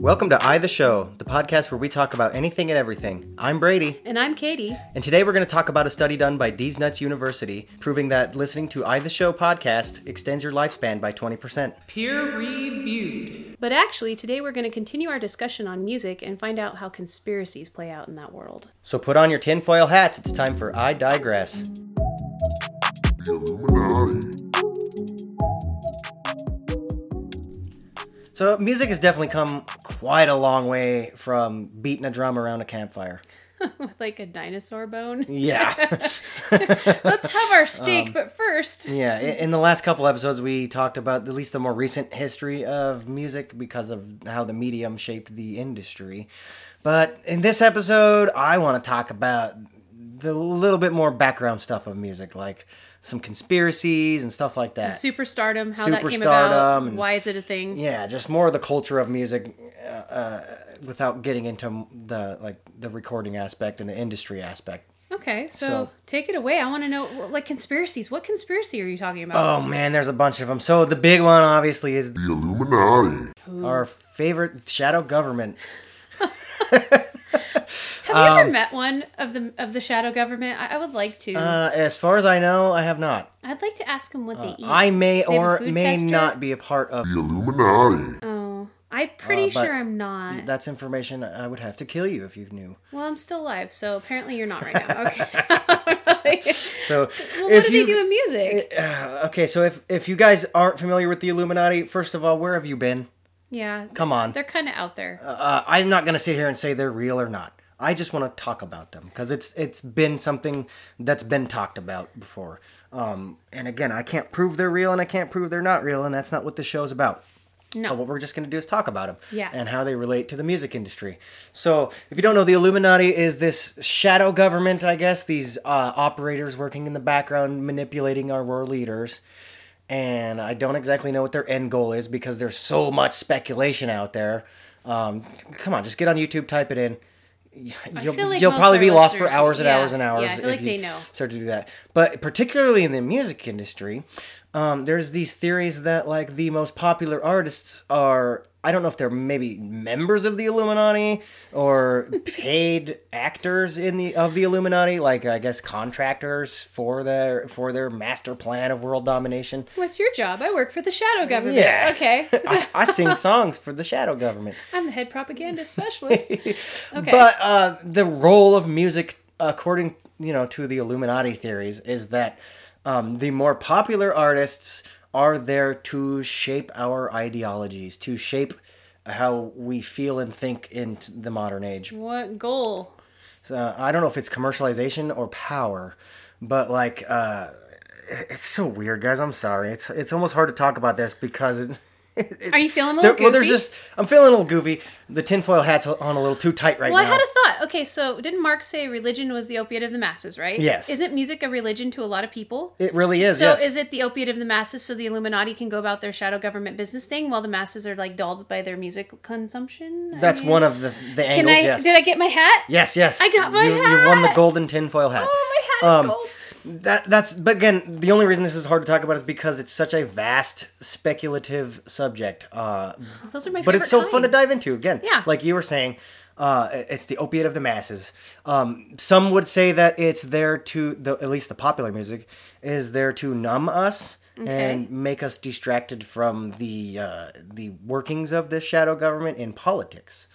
Welcome to I the Show, the podcast where we talk about anything and everything. I'm Brady, And I'm Katie. and today we're going to talk about a study done by D's Nuts University proving that listening to I the Show podcast extends your lifespan by 20%. Peer reviewed. But actually, today we're going to continue our discussion on music and find out how conspiracies play out in that world. So put on your tinfoil hats, it's time for I Digress. So music has definitely come quite a long way from beating a drum around a campfire. With like a dinosaur bone. Yeah. Let's have our steak, um, but first. Yeah, in the last couple episodes, we talked about at least the more recent history of music because of how the medium shaped the industry. But in this episode, I want to talk about the little bit more background stuff of music, like some conspiracies and stuff like that. Superstardom, how that came about. and- Why is it a thing? Yeah, just more of the culture of music, uh, uh, without getting into the like the recording aspect and the industry aspect. Okay, so, So- take it away. I want to know, like, conspiracies. What conspiracy are you talking about? Oh man, there's a bunch of them. So the big one, obviously, is The Illuminati. our favorite shadow government. Have you ever met one of the of the shadow government? I, I would like to. Um, Uh, as far as I know, I have not. I'd like to ask them what they eat. I may They or may tester? not be a part of. The Illuminati. Oh, I'm pretty Uh, sure I'm not. That's information I would have to kill you if you knew. Well, I'm still alive, so apparently you're not right now. Okay. So, well, what do you, they do in music? Uh, okay, so if if you guys aren't familiar with the Illuminati, first of all, where have you been? Yeah. Come on. They're kind of out there. Uh, I'm not gonna sit here and say they're real or not. I just want to talk about them because it's it's been something that's been talked about before. Um, and again, I can't prove they're real and I can't prove they're not real, and that's not what the show's about. No. But what we're just going to do is talk about them Yeah. and how they relate to the music industry. So, if you don't know, the Illuminati is this shadow government, I guess, these uh, operators working in the background manipulating our world leaders. And I don't exactly know what their end goal is because there's so much speculation out there. Um, come on, just get on YouTube, type it in. You'll, feel like you'll probably be lost for hours and yeah, hours and hours yeah, I feel if like you they know. start to do that. But particularly in the music industry, um, there's these theories that like the most popular artists are I don't know if they're maybe members of the Illuminati or paid actors in the of the Illuminati, like I guess contractors for their for their master plan of world domination. What's your job? I work for the shadow government. Yeah. Okay. I, I sing songs for the shadow government. I'm the head propaganda specialist. Okay. But uh, the role of music, according you know to the Illuminati theories, is that um, the more popular artists are there to shape our ideologies, to shape how we feel and think in the modern age. what goal? So, I don't know if it's commercialization or power, but like uh, it's so weird, guys. I'm sorry. It's it's almost hard to talk about this because it. Are you feeling a little well, there's just I'm feeling a little goofy. The tinfoil hat's on a little too tight right now. Well, I had a thought. Okay, so didn't Marx say religion was the opiate of the masses, right? Yes. Isn't music a religion to a lot of people? It really is. so yes. is it the opiate of the masses so the Illuminati can go about their shadow government business thing while the masses are like dulled by their music consumption? I That's mean, one of the the Can angles. I? yes. Did I get my hat? Yes, yes. I got my you, You won the golden tinfoil hat. Oh, my hat is Um, gold. That that's. But again, the only reason this is hard to talk about is because it's such a vast speculative subject. Uh, Those are my. but it's so favorite fun to dive into. Again, Yeah. like you were saying, uh, it's the opiate of the masses. Um, some would say that it's there to the at least the popular music is there to numb us. Okay. And make us distracted from the uh, the workings of this shadow government in politics.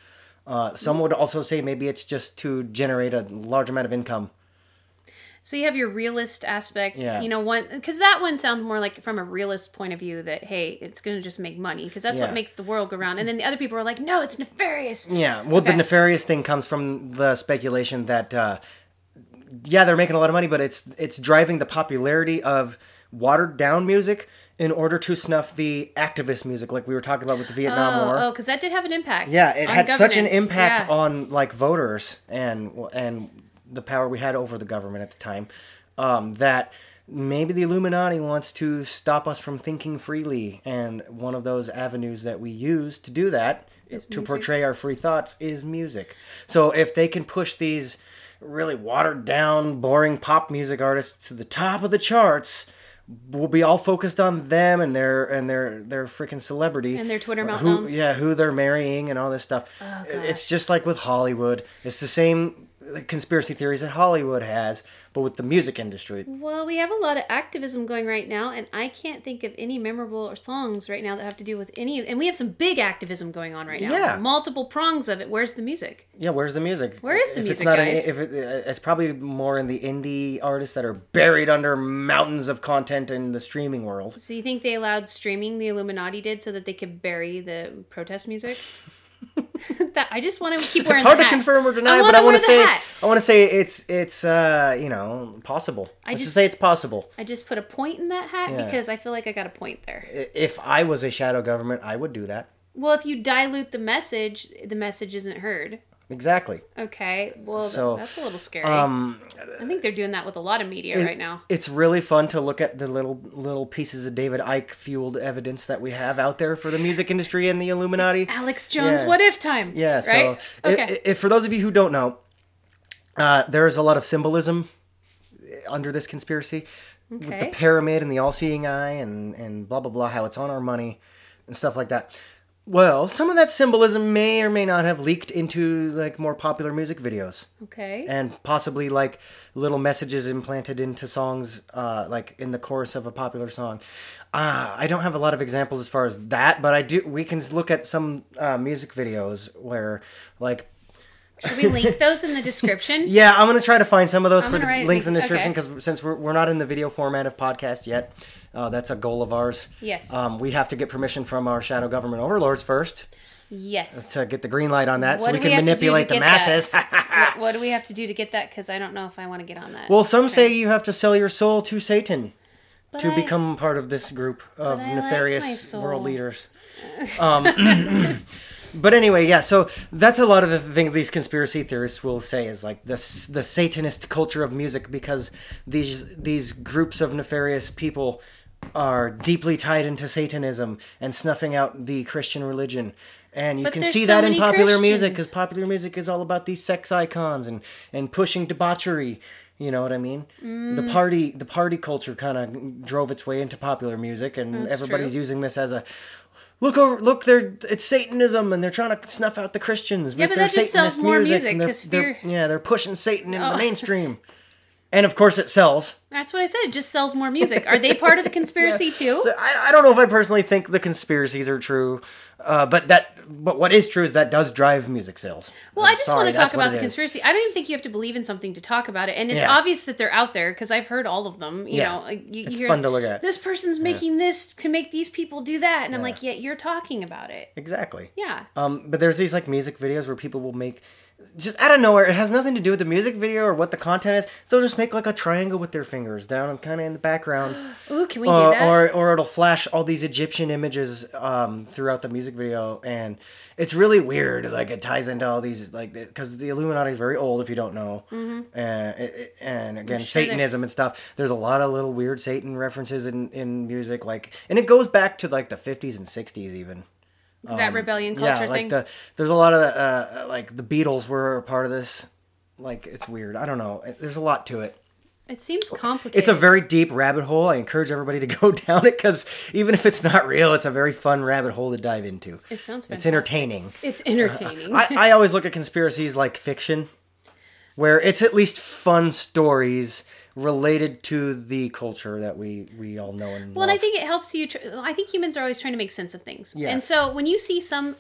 Uh, some would also say maybe it's just to generate a large amount of income. So you have your realist aspect, Yeah. you know, one because that one sounds more like from a realist point of view that hey, it's going to just make money because that's Yeah. what makes the world go round. And then the other people are like, no, it's nefarious. Yeah, well, the nefarious thing comes from the speculation that, uh, yeah, they're making a lot of money, but it's it's driving the popularity of watered down music in order to snuff the activist music, like we were talking about with the Vietnam War. Oh, because that did have an impact. Yeah, it had such an impact Yeah. on like voters and and the power we had over the government at the time um, that maybe the Illuminati wants to stop us from thinking freely, and one of those avenues that we use to do that Is to music. portray our free thoughts is music. So if they can push these really watered down, boring pop music artists to the top of the charts we'll be all focused on them and their and their their freaking celebrity And their Twitter who, yeah, who they're marrying and all this stuff. Oh, it's just like with Hollywood. It's the same conspiracy theories that Hollywood has, but with the music industry. Well, we have a lot of activism going right now, and I can't think of any memorable songs right now that have to do with any. And we have some big activism going on right now. Yeah. multiple prongs of it. Where's the music? Yeah, where's the music? Where is the if music, it's not guys? In, if it, uh, it's probably more in the indie artists that are buried under mountains of content in the streaming world. So you think they allowed streaming? The Illuminati did so that they could bury the protest music. that I just want to keep wearing. It's hard to confirm or deny, wanna but I want to say hat. I want to say it's it's uh you know possible. I just just- say it's possible. I just put a point in that hat Yeah. because I feel like I got a point there. If I was a shadow government, I would do that. Well, if you dilute the message, the message isn't heard. Exactly. Okay, well So, that's a little scary. Um, I think they're doing that with a lot of media right now. It's really fun to look at the little little pieces of David Icke fueled evidence that we have out there for the music industry and the Illuminati. Alex Jones, Yeah. what if time? Yeah, so right? i- Okay. i- if, for those of you who don't know, uh, there is a lot of symbolism under this conspiracy with the pyramid and the all-seeing eye and and blah blah blah, how it's on our money and stuff like that. Well, some of that symbolism may or may not have leaked into like more popular music videos okay. and possibly like little messages implanted into songs uh, like in the chorus of a popular song uh, i don't have a lot of examples as far as that but i do we can look at some uh, music videos where like Should we link those in the description? yeah i'm gonna try to find some of those I'm for the links in the description okay. because since we're, we're not in the video format of podcast yet uh, that's a goal of ours Yes. um, we have to get permission from our shadow government overlords first yes. to get the green light on that so What we we can have to do to manipulate the masses what, what do we have to do to get that? Because I don't know if I want to get on that. well some say you have to sell your soul to satan But to I- become part of this group of I like nefarious world leaders. Um, but anyway, yeah. So that's a lot of the things these conspiracy theorists will say is like this the Satanist culture of music because these these groups of nefarious people are deeply tied into Satanism and snuffing out the Christian religion. And you But can see so that in popular music because popular music is all about these sex icons and and pushing debauchery. You know what I mean? Mm. The party the party culture kind of drove its way into popular music, and That's everybody's true. using this as a look over look. They're it's Satanism, and they're trying to snuff out the Christians with but their that just sells more music. music, they're- 'cause they're- fear- yeah, they're pushing Satan in Oh. the mainstream, and of course it sells. That's what I said. It just sells more music. Are they part of the conspiracy too? So I, I don't know if I personally think the conspiracies are true, uh, but that but what is true is that does drive music sales. Well, I just Sorry, want to talk about the is. conspiracy. I don't even think you have to believe in something to talk about it, and it's Yeah. obvious that they're out there because I've heard all of them. You Yeah. know, you, you It's hear, fun to look at. This person's making this to make these people do that, and I'm like, yeah, you're talking about it. Exactly. Yeah. Um, but there's these like music videos where people will make just out of nowhere. It has nothing to do with the music video or what the content is. They'll just make like a triangle with their fingers down and kind of in the background, Ooh, can we do uh, that? or or it'll flash all these Egyptian images um, throughout the music video, and it's really weird. Like it ties into all these like because the Illuminati is very old if you don't know, and it- it- and again Mm-hmm. sure Satanism and stuff. There's a lot of little weird Satan references in in music, like and it goes back to like the 50s and 60s even that rebellion culture um, yeah, like thing. the there's a lot of uh, like the Beatles were a part of this. Like it's weird. I don't know. There's a lot to it. it seems complicated. It's a very deep rabbit hole. I encourage everybody to go down it because even if it's not real, it's a very fun rabbit hole to dive into. It sounds It's entertaining. It's entertaining. I, I always look at conspiracies like fiction, where it's at least fun stories related to the culture that we we all know and Well, and I think it helps you. Tr- I think humans are always trying to make sense of things, and so when you see some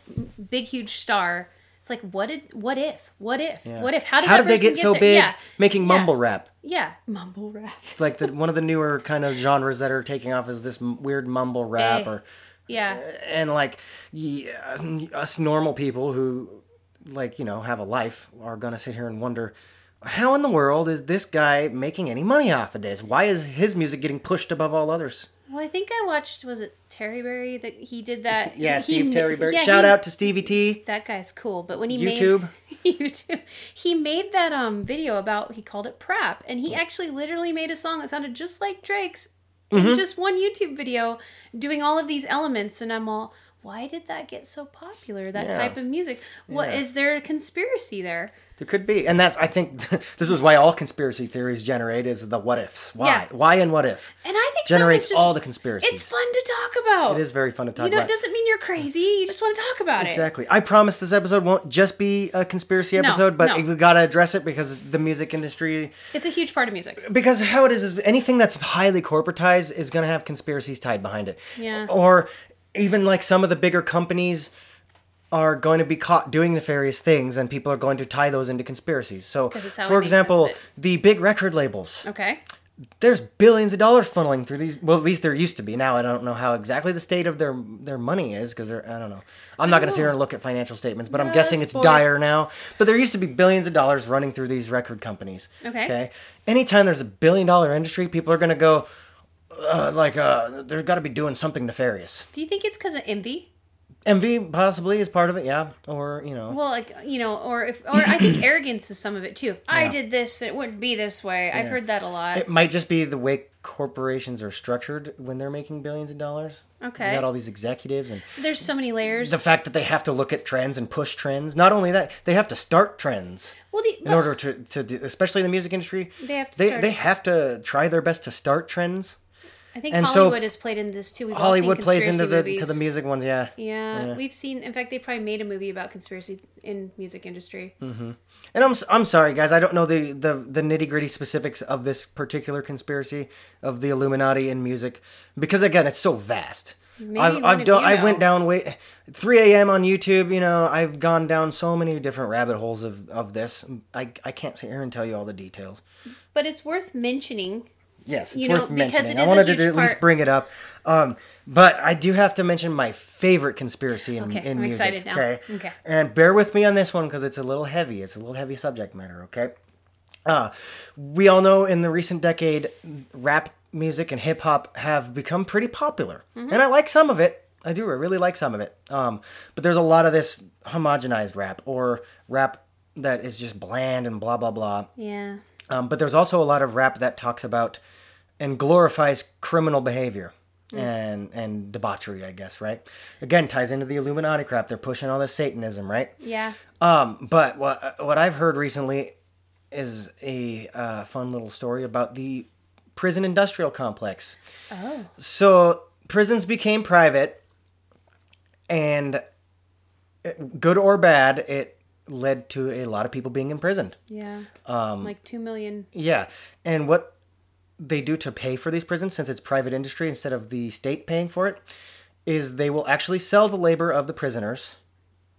big, huge star, it's like, what did, what if, what if, Yeah. what if? How did how did they person get so there? big Yeah, making Yeah. mumble rap? yeah, mumble rap. like the one of the newer kind of genres that are taking off is this m- weird mumble rap Eh. or Yeah, and like us normal people who like you know have a life are gonna sit here and wonder how in the world is this guy making any money off of this why is his music getting pushed above all others well, I think I watched. Was it Terry Berry that he did that? yeah He- steve he- terry Berry. yeah, shout he- out to stevie t That guy's cool, but when he YouTube? made YouTube, he made that um video about he called it Prap, and he actually literally made a song that sounded just like Drake's Mm-hmm. in just one YouTube video, doing all of these elements, and I'm all, why did that get so popular? That Yeah. type of music. What is Yeah. there a conspiracy there? There could be, and that's I think this is why all conspiracy theories generate is the what ifs. Why? Yeah. Why and what if And I think generates just, all the conspiracies. It's fun to talk about. It is very fun to talk You know, about. it doesn't mean you're crazy. You just want to talk about it. Exactly. I promise this episode won't just be a conspiracy No, episode, but no. we gotta address it because the music industry. It's a huge part of music. Because how it is is anything that's highly corporatized is gonna have conspiracies tied behind it. Yeah. Or even like some of the bigger companies are going to be caught doing nefarious things, and people are going to tie those into conspiracies. So, for example, the big record labels. Okay. there's billions of dollars funneling through these. Well, at least there used to be. Now I don't know how exactly the state of their their money is because they're I don't know. I'm not going to sit here and look at financial statements, but I'm guessing it's boring. dire now. But there used to be billions of dollars running through these record companies. Okay. Okay. Anytime there's a billion dollar industry, people are going to go. Uh, like uh, there's got to be doing something nefarious. Do you think it's because of envy? Envy possibly is part of it, yeah, or you know, Well, like you know, or if, or I think arrogance is some of it too. If I Yeah. did this, it wouldn't be this way. I've heard that a lot. it might just be the way corporations are structured when they're making billions of dollars. Okay. You got all these executives and There's so many layers. the fact that they have to look at trends and push trends. Not only that, they have to start trends well, the, in order to, to do- especially in the music industry. They have to They, they have to try their best to start trends. I think and so Hollywood has played in this too. We've Hollywood plays into the movies. to the music ones, yeah. Yeah, Yeah. we've seen. In fact, they probably made a movie about conspiracy in music industry. Mm-hmm. And I'm I'm sorry, guys. I don't know the the, the nitty gritty specifics of this particular conspiracy of the Illuminati in music because again, it's so vast. Maybe I've, I've done. I went down way 3 a.m. on YouTube. You know, I've gone down so many different rabbit holes of, of this. I, I can't sit here and tell you all the details. But it's worth mentioning. Yes, it's You know, worth mentioning. it I wanted to at least bring it up. Um, but I do have to mention my favorite conspiracy in, Okay, in I'm music. excited now. Okay. Okay. And bear with me on this one because it's a little heavy. It's a little heavy subject matter. Okay. Uh, we all know in the recent decade, rap music and hip hop have become pretty popular, Mm-hmm. and I like some of it. I do. I really like some of it. Um, but there's a lot of this homogenized rap or rap that is just bland and blah blah blah. Yeah. Um, but there's also a lot of rap that talks about and glorifies criminal behavior and and debauchery, I guess, right? Again, ties into the Illuminati crap. They're pushing all this Satanism, right? Yeah. Um, but what what I've heard recently is a uh, fun little story about the prison industrial complex. Oh. So prisons became private, and it- good or bad, it led to a lot of people being imprisoned. Yeah. Um, like two million. Yeah, and what they do to pay for these prisons, since it's private industry instead of the state paying for it, is they will actually sell the labor of the prisoners.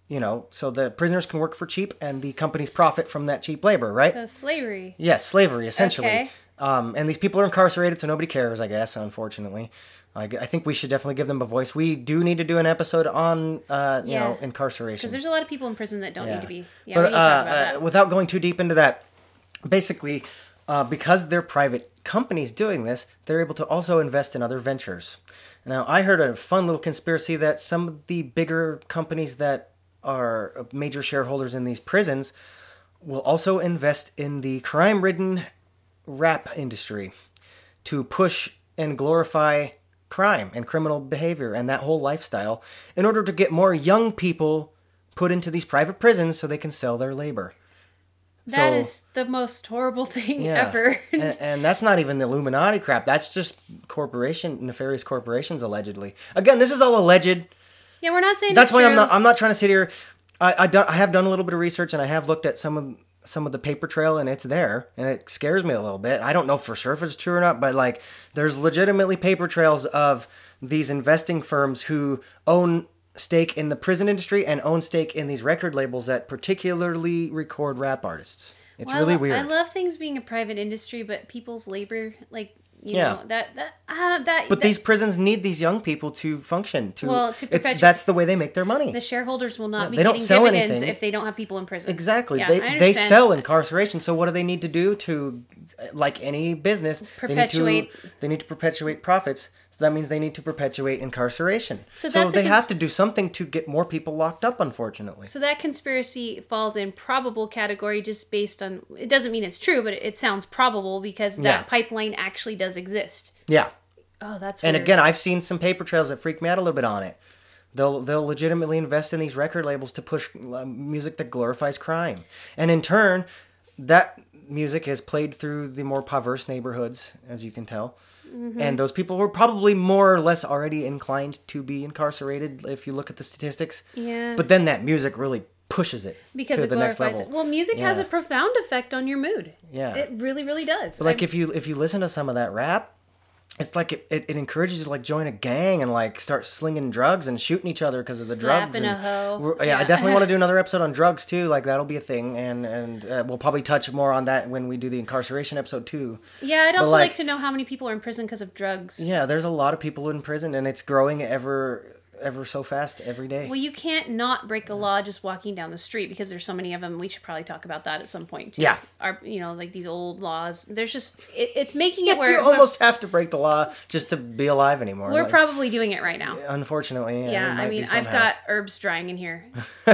You know, so the prisoners can work for cheap, and the companies profit from that cheap labor, right? So slavery. Yes, slavery essentially. Okay. Um, and these people are incarcerated, so nobody cares, I guess. Unfortunately, I think we should definitely give them a voice. We do need to do an episode on, uh, you Yeah. know, incarceration. Because there's a lot of people in prison that don't need to be. Yeah, but we need to uh, talk about uh, without going too deep into that, basically, uh, because they're private companies doing this, they're able to also invest in other ventures. Now, I heard a fun little conspiracy that some of the bigger companies that are major shareholders in these prisons will also invest in the crime ridden rap industry to push and glorify crime and criminal behavior and that whole lifestyle in order to get more young people put into these private prisons so they can sell their labor. That so- is the most horrible thing Yeah. ever. and, and that's not even the Illuminati crap. That's just corporation, nefarious corporations, allegedly. Again, this is all alleged. yeah, we're not saying That's why I'm not. I'm not trying to sit here. I I, do, I have done a little bit of research and I have looked at some of some of the paper trail and it's there and it scares me a little bit. I don't know for sure if it's true or not, but like there's legitimately paper trails of these investing firms who own stake in the prison industry and own stake in these record labels that particularly record rap artists. It's Well, I really lo- weird. I love things being a private industry, but people's labor, like you Yeah. know, that that uh, that. But that- these prisons need these young people to function. To Well, to perpetu- that's the way they make their money. the shareholders will not be they don't getting sell dividends anything. if they don't have people in prison. Exactly. Yeah, they they sell incarceration. So what do they need to do to, like any business, Perpetuate- They need to, they need to perpetuate profits. So that means they need to perpetuate incarceration. So So, they cons- have to do something to get more people locked up. Unfortunately. So that conspiracy falls in probable category just based on. It doesn't mean it's true, but it, it sounds probable because that Yeah. pipeline actually does exist. yeah. Oh, that's And again, I've seen some paper trails that freak me out a little bit on it. They'll they'll legitimately invest in these record labels to push uh, music that glorifies crime, and in turn, that music is played through the more perverse neighborhoods, as you can tell. Mm-hmm. And those people were probably more or less already inclined to be incarcerated if you look at the statistics. Yeah. But then that music really pushes it because to it the next glorifies level. it. Well, music has a profound effect on your mood. Yeah. It really, really does. But like I'm- if you if you listen to some of that rap, it's like it, it, it encourages you to like join a gang and like start slinging drugs and shooting each other because of the drugs. Slapping a and we're- Yeah, I definitely want to do another episode on drugs too. Like that'll be a thing, and and uh, we'll probably touch more on that when we do the incarceration episode too. yeah, I'd but, also like, like- to know how many people are in prison because of drugs. Yeah, there's a lot of people in prison, and it's growing ever ever so fast every day. Well, you can't not break a law just walking down the street because there's so many of them. We should probably talk about that at some point too. Yeah. Our, you know, like these old laws. There's just it, it's making it where you almost have to break the law just to be alive anymore. we're Like, probably doing it right now. unfortunately. Yeah, Yeah, I mean, I've got herbs drying in here.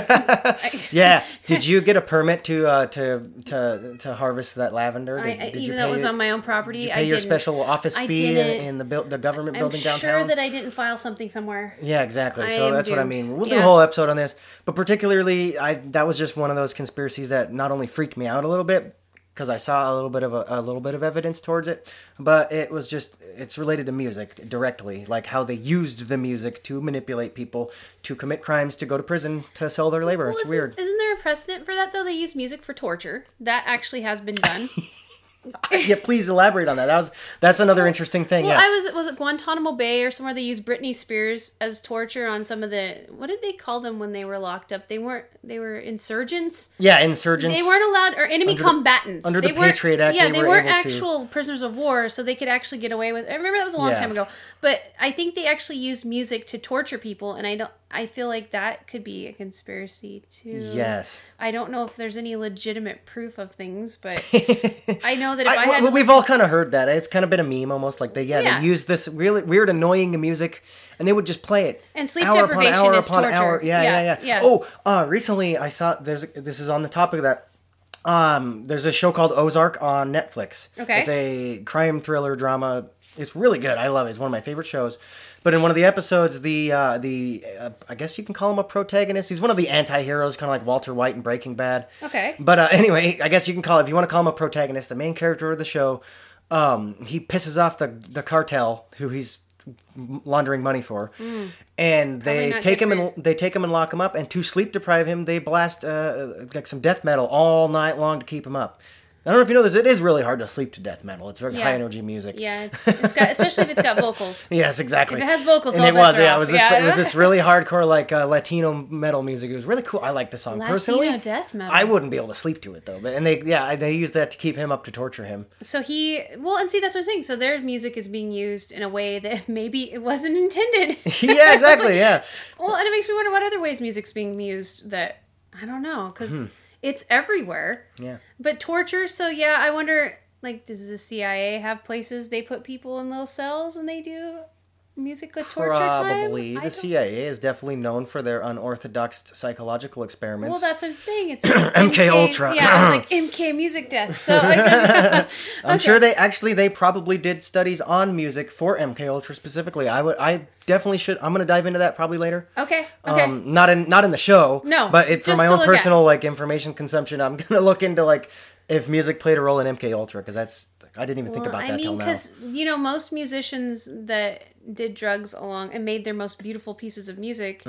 Yeah. Did you get a permit to uh, to to to harvest that lavender? Did, I, did you even though it was your- on my own property, did you I pay your didn't. special office fee in, in the build, the government I'm building sure downtown? that I didn't file something somewhere. yeah, exactly. I So that's what I mean. We'll do a whole episode on this, but particularly, I that was just one of those conspiracies that not only freaked me out a little bit because I saw a little bit of a, a little bit of evidence towards it, but it was just it's related to music directly, like how they used the music to manipulate people to commit crimes, to go to prison, to sell their labor. Well, it's isn't, weird. Isn't there a precedent for that though? They use music for torture. That actually has been done. yeah, please elaborate on that. That was that's another interesting thing. Well, yes. I was was it Guantanamo Bay or somewhere they used Britney Spears as torture on some of the what did they call them when they were locked up? They weren't they were insurgents. yeah, insurgents. They weren't allowed or enemy Under the- combatants. under they the Patriot Act, Yeah, they they, were weren't able to- actual prisoners of war, so they could actually get away with. I remember that was a long Yeah. time ago, but I think they actually used music to torture people, and I don't. I feel like that could be a conspiracy too. Yes. I don't know if there's any legitimate proof of things, but I know that if I, I, had well, we've listen- all kind of heard that. It's kind of been a meme almost. Like they, yeah, Yeah. they use this really weird, annoying music, and they would just play it. And sleep hour upon deprivation hour is upon torture. hour. Yeah, yeah, Yeah, yeah, yeah. Oh, uh, recently I saw there's this is on the topic of that. Um, there's a show called Ozark on Netflix. Okay. It's a crime thriller drama. It's really good. I love it. It's one of my favorite shows. But in one of the episodes, the uh, the uh, I guess you can call him a protagonist. He's one of the anti-heroes, kind of like Walter White in Breaking Bad. Okay. But uh, anyway, I guess you can call if you want to call him a protagonist, the main character of the show. Um, he pisses off the the cartel who he's laundering money for, and Probably they take him and they take him and lock him up. And to sleep deprive him, they blast uh, like some death metal all night long to keep him up. I don't know if you know this. It is really hard to sleep to death metal. It's very Yeah. high energy music. Yeah, it's, it's got especially if it's got vocals. Yes, exactly. If it has vocals, and all it was yeah, off. it was this Yeah. it was this really hardcore like uh, Latino metal music. It was really cool. I like the song personally. Latino personally. death metal. I wouldn't be able to sleep to it though. But and they yeah they used that to keep him up to torture him. So he well, and see that's what I'm saying. So their music is being used in a way that maybe it wasn't intended. yeah, exactly. yeah. well, and it makes me wonder what other ways music's being used that I don't know because it's everywhere. Hmm. Yeah. But torture. So yeah, I wonder. Like, does the CIA have places they put people in little cells and they do music torture? Probably. I The CIA is definitely known for their unorthodox psychological experiments. Well, that's what I'm saying. It's MK Ultra. Yeah, it's like MK music death. So I, I'm sure they actually they probably did studies on music for MK Ultra specifically. I would I definitely should I'm gonna dive into that probably later. Okay. Okay. Um, not in not in the show. No, but it, for my own look at. personal like information consumption, I'm gonna look into like if music played a role in MK Ultra because that's I didn't even think about that I mean, because you know, most musicians that did drugs along and made their most beautiful pieces of music,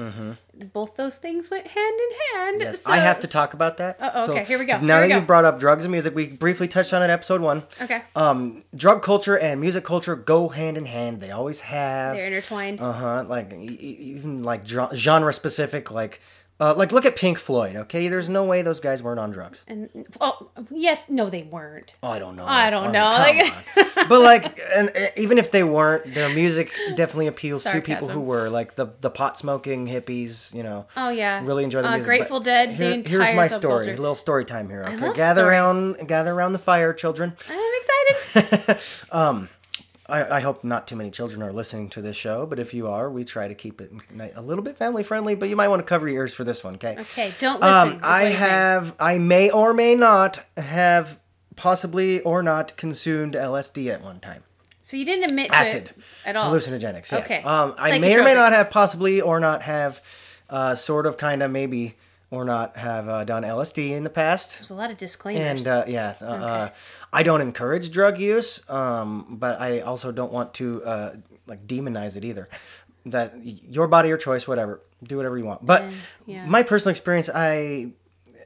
both those things went hand in hand. Mm-hmm. Yes, So- I have to talk about that. Oh, okay, here we go, Now here that go. you've brought up drugs and music, we briefly touched on it in episode one. Okay, Um, drug culture and music culture go hand in hand. They always have. they're intertwined. Uh huh. Like even like genre specific, like uh, like look at Pink Floyd. Okay, there's no way those guys weren't on drugs. and oh, yes, no, they weren't. Oh, I don't know. I don't mean, know, like- but like, and uh, even if they weren't, their music definitely appeals to people who were like the the pot smoking hippies. You know. Oh yeah, Really enjoy the uh, music. Grateful but Dead. here- here's my story. A little story time here. Okay, gather story. around, gather around the fire, children. I'm excited. I, I hope not too many children are listening to this show, but if you are, we try to keep it a little bit family friendly. But you might want to cover your ears for this one, okay? Okay, don't listen. Um, I he's saying. have, I may or may not have, possibly or not consumed LSD at one time. So you didn't admit Acid. at all. hallucinogenics. Yes. Okay. Um, I may or may not have possibly or not have, uh, sort of, kind of, maybe or not have uh, done LSD in the past. There's a lot of disclaimers. And uh, yeah, uh, uh, I don't encourage drug use, um, but I also don't want to uh, like demonize it either. That your body, your choice, whatever. Do whatever you want. But yeah. my personal experience, I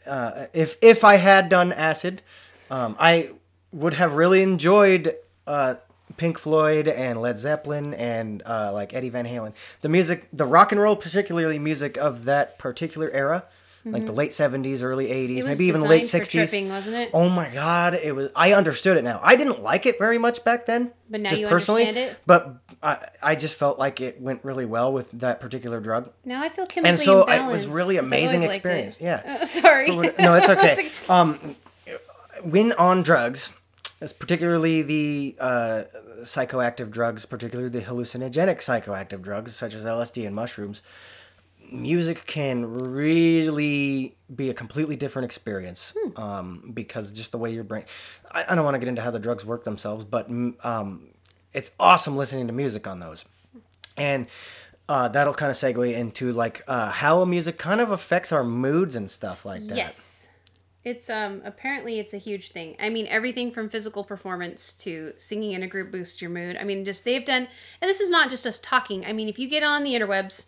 uh, if if I had done acid, um, I would have really enjoyed uh, Pink Floyd and Led Zeppelin and uh, like Eddie Van Halen. The music, the rock and roll, particularly music of that particular era, like the late seventies, early eighties, Mm-hmm. it was maybe even late sixties. tripping, wasn't it? Oh my god, it was. I understood it now. I didn't like it very much back then, But now just you personally. understand it? But I, I just felt like it went really well with that particular drug. Now I feel chemically And so it was really amazing experience. Yeah. Uh, sorry. No, it's okay. um, when on drugs, particularly the uh, psychoactive drugs, particularly the hallucinogenic psychoactive drugs such as LSD and mushrooms, music can really be a completely different experience Hmm. um, because just the way your brain. I, I don't want to get into how the drugs work themselves, but mm, um, it's awesome listening to music on those, and. Uh, that'll kind of segue into like uh, how a music kind of affects our moods and stuff like that. Yes. It's um apparently it's a huge thing. I mean everything from physical performance to singing in a group boosts your mood. I mean just they've done and this is not just us talking. I mean if you get on the interwebs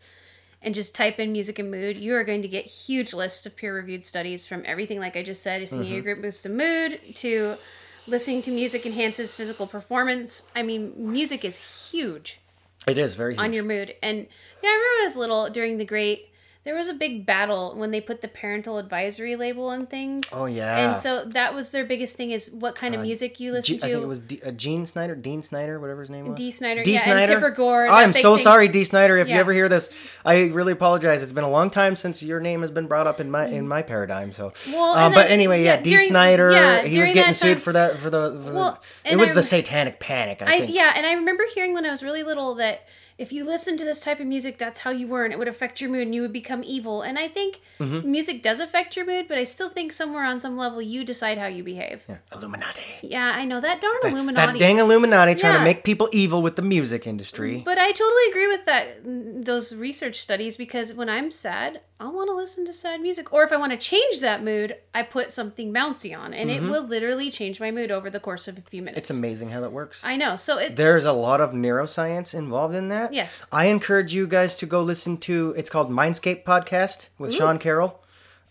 and just type in music and mood, you are going to get huge list of peer-reviewed studies from everything like I just said, singing Mm-hmm. a group boosts the mood to listening to music enhances physical performance. I mean music is huge It is very huge. on your mood. And yeah, I remember when I was little during the great there was a big battle when they put the parental advisory label on things. Oh, yeah. And so that was their biggest thing is what kind of music you listen G- to. I think it was D- uh, Gene Snyder, Dean Snyder, whatever his name was. Dee Snider, D. yeah, and Snyder. Tipper Gore, I'm so thing. sorry, Dee Snider. If you ever hear this, I really apologize. It's been a long time since your name has been brought up in my in my paradigm. So. Well, uh, but anyway, yeah, yeah, D. during- Snyder. yeah, he was getting sued time- for that for the. For Well, the it was I the Satanic Panic. I, I yeah, and I remember hearing when I was really little that if you listened to this type of music, that's how you were, and it would affect your mood, and you would become evil. And I think Mm-hmm. music does affect your mood, but I still think somewhere on some level you decide how you behave. Yeah, Illuminati. Yeah, I know that darn Illuminati. That dang Illuminati trying Yeah. to make people evil with the music industry. But I totally agree with that those research studies because when I'm sad, I want to listen to sad music. Or if I want to change that mood, I put something bouncy on, and it will literally change my mood over the course of a few minutes. Mm-hmm. It's amazing how that works. I know. So it There's a lot of neuroscience involved in that. Yes. I encourage you guys to go listen to it's called Mindscape Podcast with Sean Carroll.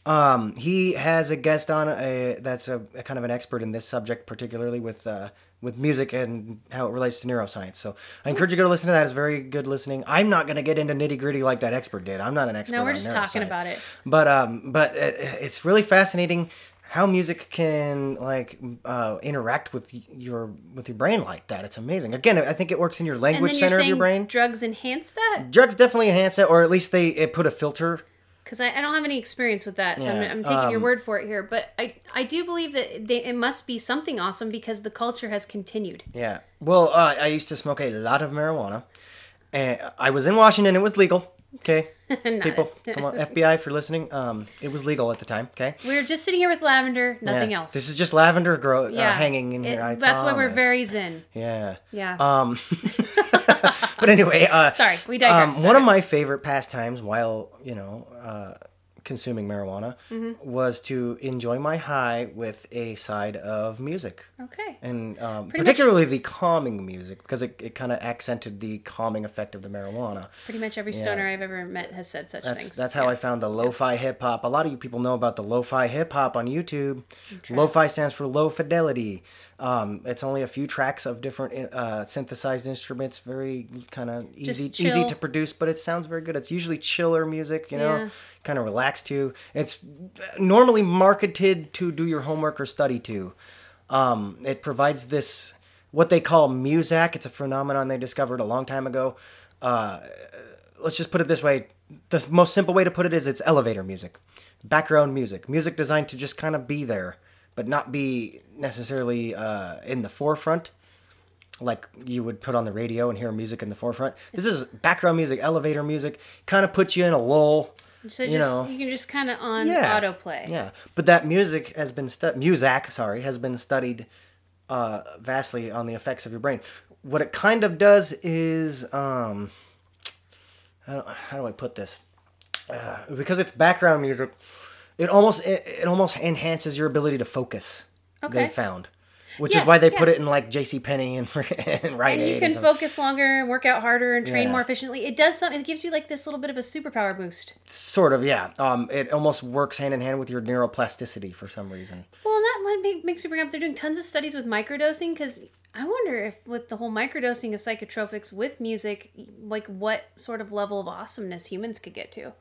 Um, he has a guest on a that's a, a kind of an expert in this subject, particularly with uh, with music and how it relates to neuroscience. So I encourage you to go listen to that. It's very good listening. I'm not going to get into nitty gritty like that expert did. I'm not an expert. no, we're just talking about it. But um, but it, it's really fascinating how music can like uh, interact with your with your brain like that. It's amazing. Again, I think it works in your language center of your brain. drugs enhance that Drugs definitely enhance it, or at least they it put a filter. because I, I don't have any experience with that, so I'm, I'm taking your um, word for it here. But I I do believe that they, it must be something awesome because the culture has continued. Yeah. Well, uh, I used to smoke a lot of marijuana, and I was in Washington. It was legal. Okay, people, come on, FBI for listening. Um, it was legal at the time. Okay. We're just sitting here with lavender, nothing Yeah. else. This is just lavender grow uh, hanging in It- here. I that's why we're very zen. Yeah. Yeah. Um, but anyway, uh, Sorry, we digress. Um, one of my favorite pastimes while you know uh, consuming marijuana Mm-hmm. was to enjoy my high with a side of music, okay. and um, Pretty much- particularly the calming music because it, it kind of accented the calming effect of the marijuana. Pretty much every stoner I've ever met has said such That's things. that's how Yeah. I found the lo-fi hip hop. A lot of you people know about the lo-fi hip hop on YouTube. Lo-fi stands for low fidelity. Um, it's only a few tracks of different uh, synthesized instruments, very kind of easy easy to produce, but it sounds very good. It's usually chiller music, you know, Yeah. kind of relaxed to. It's normally marketed to do your homework or study to. Um, it provides this what they call muzak. It's a phenomenon they discovered a long time ago. Uh, let's just put it this way: the most simple way to put it is it's elevator music, background music, music designed to just kind of be there, but not be necessarily uh, in the forefront like you would put on the radio and hear music in the forefront. This is background music, elevator music, kind of puts you in a lull. So you just know. you can just kind of on Yeah. autoplay. Yeah, but that music has been stu- Muzak, sorry, has been studied uh, vastly on the effects of your brain. what it kind of does is um, how, how do I put this? Uh, because it's background music, it almost it, it almost enhances your ability to focus. Okay. They found, which Yeah, is why they put it in like J.C. Penney and, and Rite and you can and focus longer and work out harder and train Yeah. more efficiently. It does something. It gives you like this little bit of a superpower boost. Sort of, yeah. Um, it almost works hand in hand with your neuroplasticity for some reason. Well, and that one make, makes me bring up they're doing tons of studies with microdosing because I wonder if with the whole microdosing of psychotropics with music, like what sort of level of awesomeness humans could get to.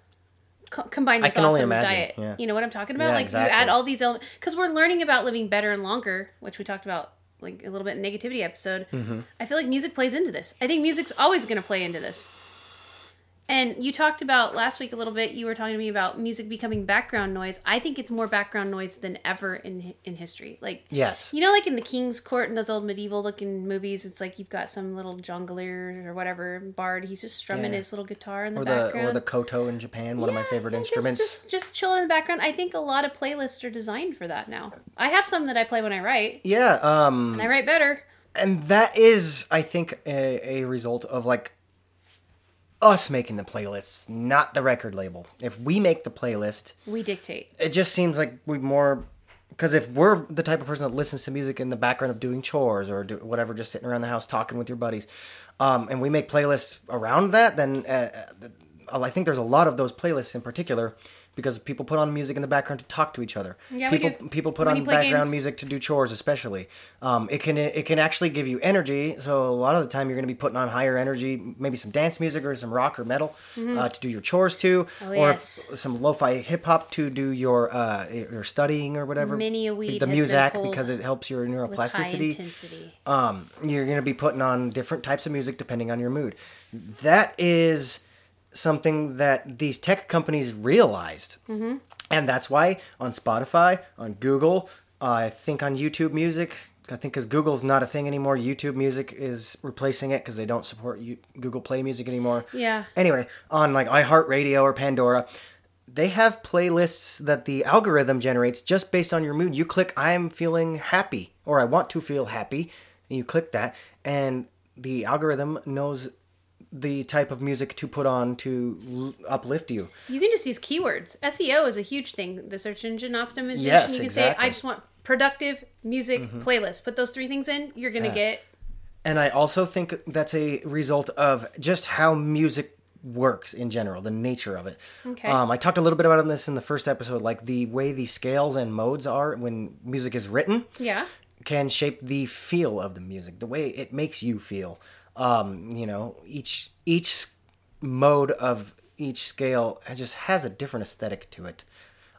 Co- combined I with can only awesome imagine, diet, yeah. you know what I'm talking about. Yeah, like exactly. you add all these elements because we're learning about living better and longer, which we talked about like a little bit in negativity episode. Mm-hmm. I feel like music plays into this. I think music's always going to play into this. And you talked about last week a little bit. You were talking to me about music becoming background noise. I think it's more background noise than ever in in history. Like Yes. you know, like in the King's Court and those old medieval looking movies, it's like you've got some little jongleur or whatever bard. He's just strumming Yeah. his little guitar in the Or the background. or the koto in Japan, one of my Yeah, favorite instruments. Just, just chilling in the background. I think a lot of playlists are designed for that now. I have some that I play when I write, Yeah, um, and I write better. and that is, I think, a, a result of like us making the playlists, not the record label. If we make the playlist, We dictate. it just seems like we more because if we're the type of person that listens to music in the background of doing chores or do whatever, just sitting around the house talking with your buddies, um, and we make playlists around that, then uh, uh, I think there's a lot of those playlists in particular because people put on music in the background to talk to each other. Yeah, we people do. people put When on background games. music to do chores, especially. Um, it can it can actually give you energy. So a lot of the time you're going to be putting on higher energy, maybe some dance music or some rock or metal uh, to do your chores to, Mm-hmm. Oh, or yes. if- some lo-fi hip hop to do your uh, your studying or whatever. Many a weed the music because it helps your neuroplasticity. Um, you're going to be putting on different types of music depending on your mood. That is something that these tech companies realized. Mm-hmm. And that's why on Spotify, on Google, I think on YouTube Music, I think because Google's not a thing anymore, YouTube Music is replacing it because they don't support you, Google Play Music anymore. Yeah. Anyway, on like iHeartRadio or Pandora, they have playlists that the algorithm generates just based on your mood. You click I'm feeling happy or I want to feel happy, and you click that and the algorithm knows the type of music to put on to l- uplift you. You can just use keywords. SEO is a huge thing. The search engine optimization. Yes, you can exactly. Mm-hmm. I just want productive music playlist. Put those three things in. You're gonna get And I also think that's a result of just how music works in general, the nature of it. Okay. Um, I talked a little bit about this in the first episode, like the way the scales and modes are when music is written. yeah. can shape the feel of the music, the way it makes you feel. Um, you know, each each mode of each scale just has a different aesthetic to it.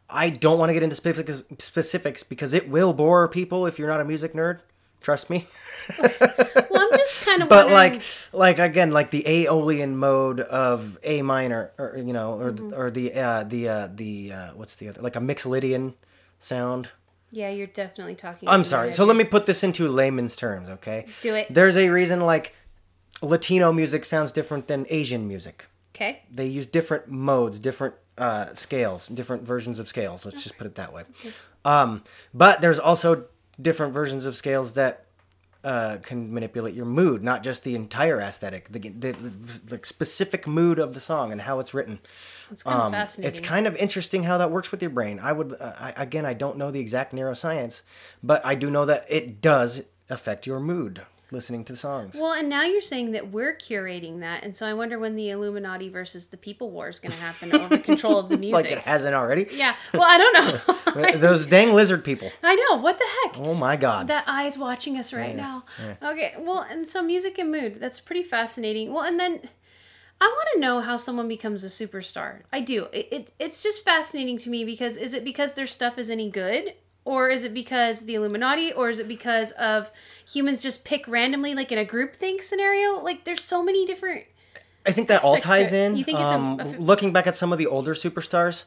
I don't want to get into specifics, specifics because it will bore people if you're not a music nerd. Trust me. Well, I'm just kind of But wondering. like, like again, like the Aeolian mode of A minor, or you know, or Mm-hmm. or the uh, the uh, the uh, what's the other like a Mixolydian sound. yeah, you're definitely talking. I'm sorry. So let me put this into layman's terms, okay? Do it. There's a reason like Latino music sounds different than Asian music. Okay. They use different modes, different uh, scales, different versions of scales. Let's just put it that way. Um, but there's also different versions of scales that uh, can manipulate your mood, not just the entire aesthetic, the, the, the specific mood of the song and how it's written. It's kind of Um, fascinating. it's kind of interesting how that works with your brain. I would, uh, I, again, I don't know the exact neuroscience, but I do know that it does affect your mood listening to songs. Well, and now you're saying that we're curating that, and so I wonder when the Illuminati versus the People War is going to happen over control of the music. like it hasn't already. yeah. Well, I don't know. Those dang lizard people. I know. What the heck? Oh my god. That eye's watching us right now. Okay, well, and so music and mood, that's pretty fascinating. Well, and then I want to know how someone becomes a superstar. I do. It, it it's just fascinating to me because is it because their stuff is any good? Or is it because the Illuminati? Or is it because of humans just pick randomly, like in a group think scenario? Like, there's so many different. I think that all ties in. You think it's a- um, a f- looking back at some of the older superstars,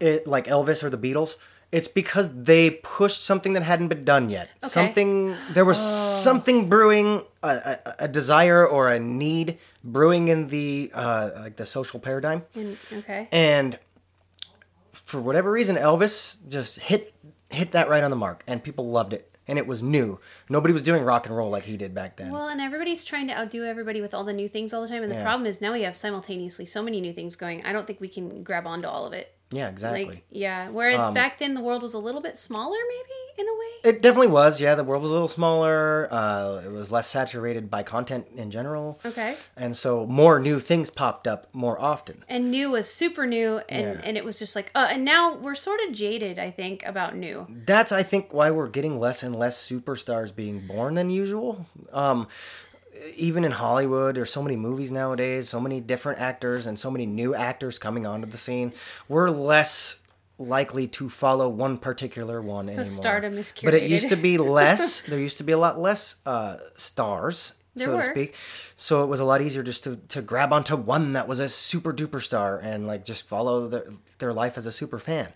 it, like Elvis or the Beatles. It's because they pushed something that hadn't been done yet. Okay. Something there was something brewing, a, a, a desire or a need brewing in the uh, like the social paradigm, And, okay. and for whatever reason, Elvis just hit hit that right on the mark, and people loved it. and it was new. Nobody was doing rock and roll like he did back then. Well, and everybody's trying to outdo everybody with all the new things all the time. And the Yeah. problem is now we have simultaneously so many new things going. I don't think we can grab onto all of it. Yeah, exactly. Like, yeah. Whereas Um, back then the world was a little bit smaller, maybe in a way. It definitely was. Yeah, the world was a little smaller. Uh, it was less saturated by content in general, Okay. and so more new things popped up more often. And new was super new, and Yeah. and it was just like, uh, and now we're sort of jaded, I think, about new. That's I think why we're getting less and less superstars being born than usual. Um, even in Hollywood, there's so many movies nowadays, so many different actors, and so many new actors coming onto the scene. We're less likely to follow one particular one anymore. stardom is But it used to be less. there used to be a lot less uh, stars, There so to speak. So it was a lot easier just to, to grab onto one that was a super duper star and like just follow their, their life as a super fan.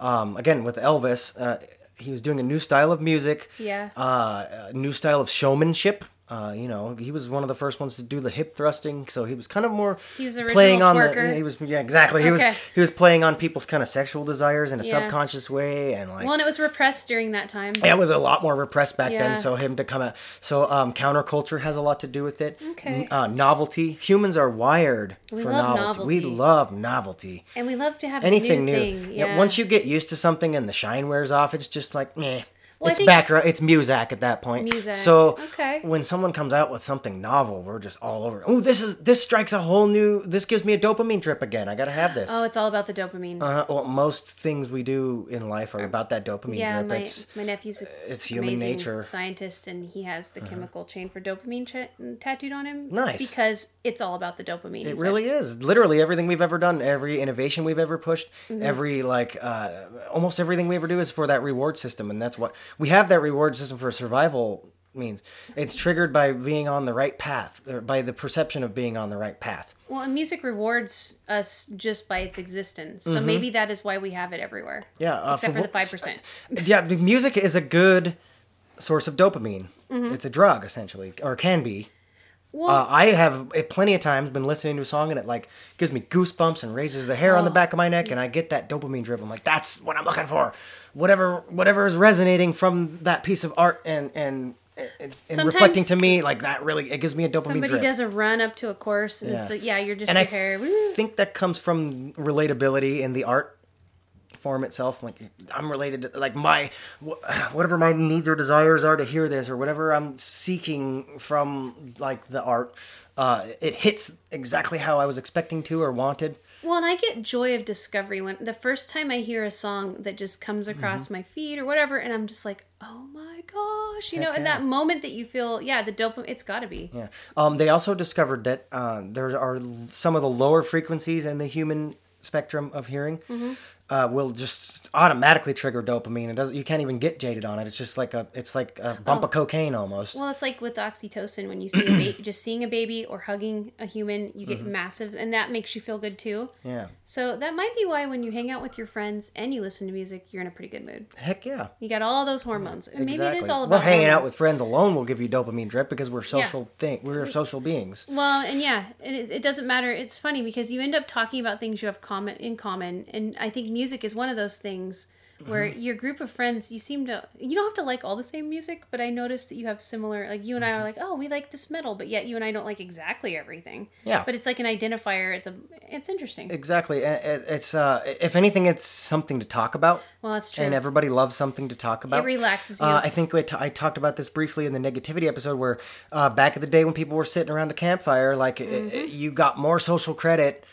Um, again, with Elvis, uh, he was doing a new style of music Yeah. uh, a new style of showmanship. Uh, you know, he was one of the first ones to do the hip thrusting, so he was kind of more He was playing on twerker. the. He was yeah, exactly. He Okay. was he was playing on people's kind of sexual desires in a Yeah. subconscious way, and like Well, and it was repressed during that time. Yeah, it was a lot more repressed back Yeah. then. So him to come out, so um, counterculture has a lot to do with it. Okay. uh, novelty. Humans are wired We for love novelty. We love novelty. And we love to have Anything new, new. Yeah. Once you get used to something and the shine wears off, it's just like meh. Well, it's background. It's Muzak at that point. So Okay. when someone comes out with something novel, we're just all over. Oh, this is this strikes a whole new. This gives me a dopamine trip again. I gotta have this. Oh, it's all about the dopamine. uh, well, most things we do in life are about that dopamine yeah, drip. my, It's my nephew's a it's human nature. Uh-huh. scientist, and he has the chemical chain for dopamine tattooed on him. Nice. because it's all about the dopamine. It said. really is. Literally everything we've ever done, every innovation we've ever pushed, Mm-hmm. every like uh, almost everything we ever do is for that reward system, and that's what we have that reward system for survival means. It's triggered by being on the right path, or by the perception of being on the right path. Well, and music rewards us just by its existence, Mm-hmm. so maybe that is why we have it everywhere. Yeah, uh, except for the five percent. yeah, music is a good source of dopamine. Mm-hmm. It's a drug essentially, or can be. Well, Uh, I have uh, plenty of times been listening to a song and it like gives me goosebumps and raises the hair on Oh. the back of my neck and I get that dopamine drip. I'm like, that's what I'm looking for. Whatever, whatever is resonating from that piece of art and and and, Sometimes- reflecting to me like that really it gives me a dopamine somebody drip. does a run up to a course, and Yeah. it's like, yeah, you're just and your I hair. woo. think that comes from relatability in the art form itself. Like I'm related to like my whatever my needs or desires are to hear this or whatever I'm seeking from like the art. Uh, it hits exactly how I was expecting to or wanted. Well, and I get joy of discovery when the first time I hear a song that just comes across Mm-hmm. my feed or whatever, and I'm just like, oh my gosh, you know, Heck and yeah. that moment that you feel, yeah, the dopamine, it's got to be. Yeah. Um, they also discovered that uh, there are some of the lower frequencies in the human spectrum of hearing Mm-hmm. Uh, will just automatically trigger dopamine. It doesn't. You can't even get jaded on it. It's just like a. It's like a bump of cocaine almost. Oh. Well, it's like with oxytocin when you see a baby, just seeing a baby or hugging a human, you Mm-hmm. get massive, and that makes you feel good too. yeah. So that might be why when you hang out with your friends and you listen to music, you're in a pretty good mood. Heck yeah. You got all those hormones. And Maybe exactly. it is all about well, hanging out with friends alone will give you dopamine drip because we're social thing. We're social beings. Well, and yeah, and it, it doesn't matter. It's funny because you end up talking about things you have common in common, and I think music is one of those things where Mm-hmm. your group of friends you seem to you don't have to like all the same music, but I noticed that you have similar. Like you and I Mm-hmm. are like, oh, we like this metal, but yet you and I don't like exactly everything. Yeah. But it's like an identifier. It's a it's interesting. Exactly. It's uh, if anything, it's something to talk about, well, that's true. and everybody loves something to talk about. it relaxes you. Uh, I think we t- I talked about this briefly in the negativity episode, where uh, back in the day when people were sitting around the campfire, like uh, Mm-hmm. you got more social credit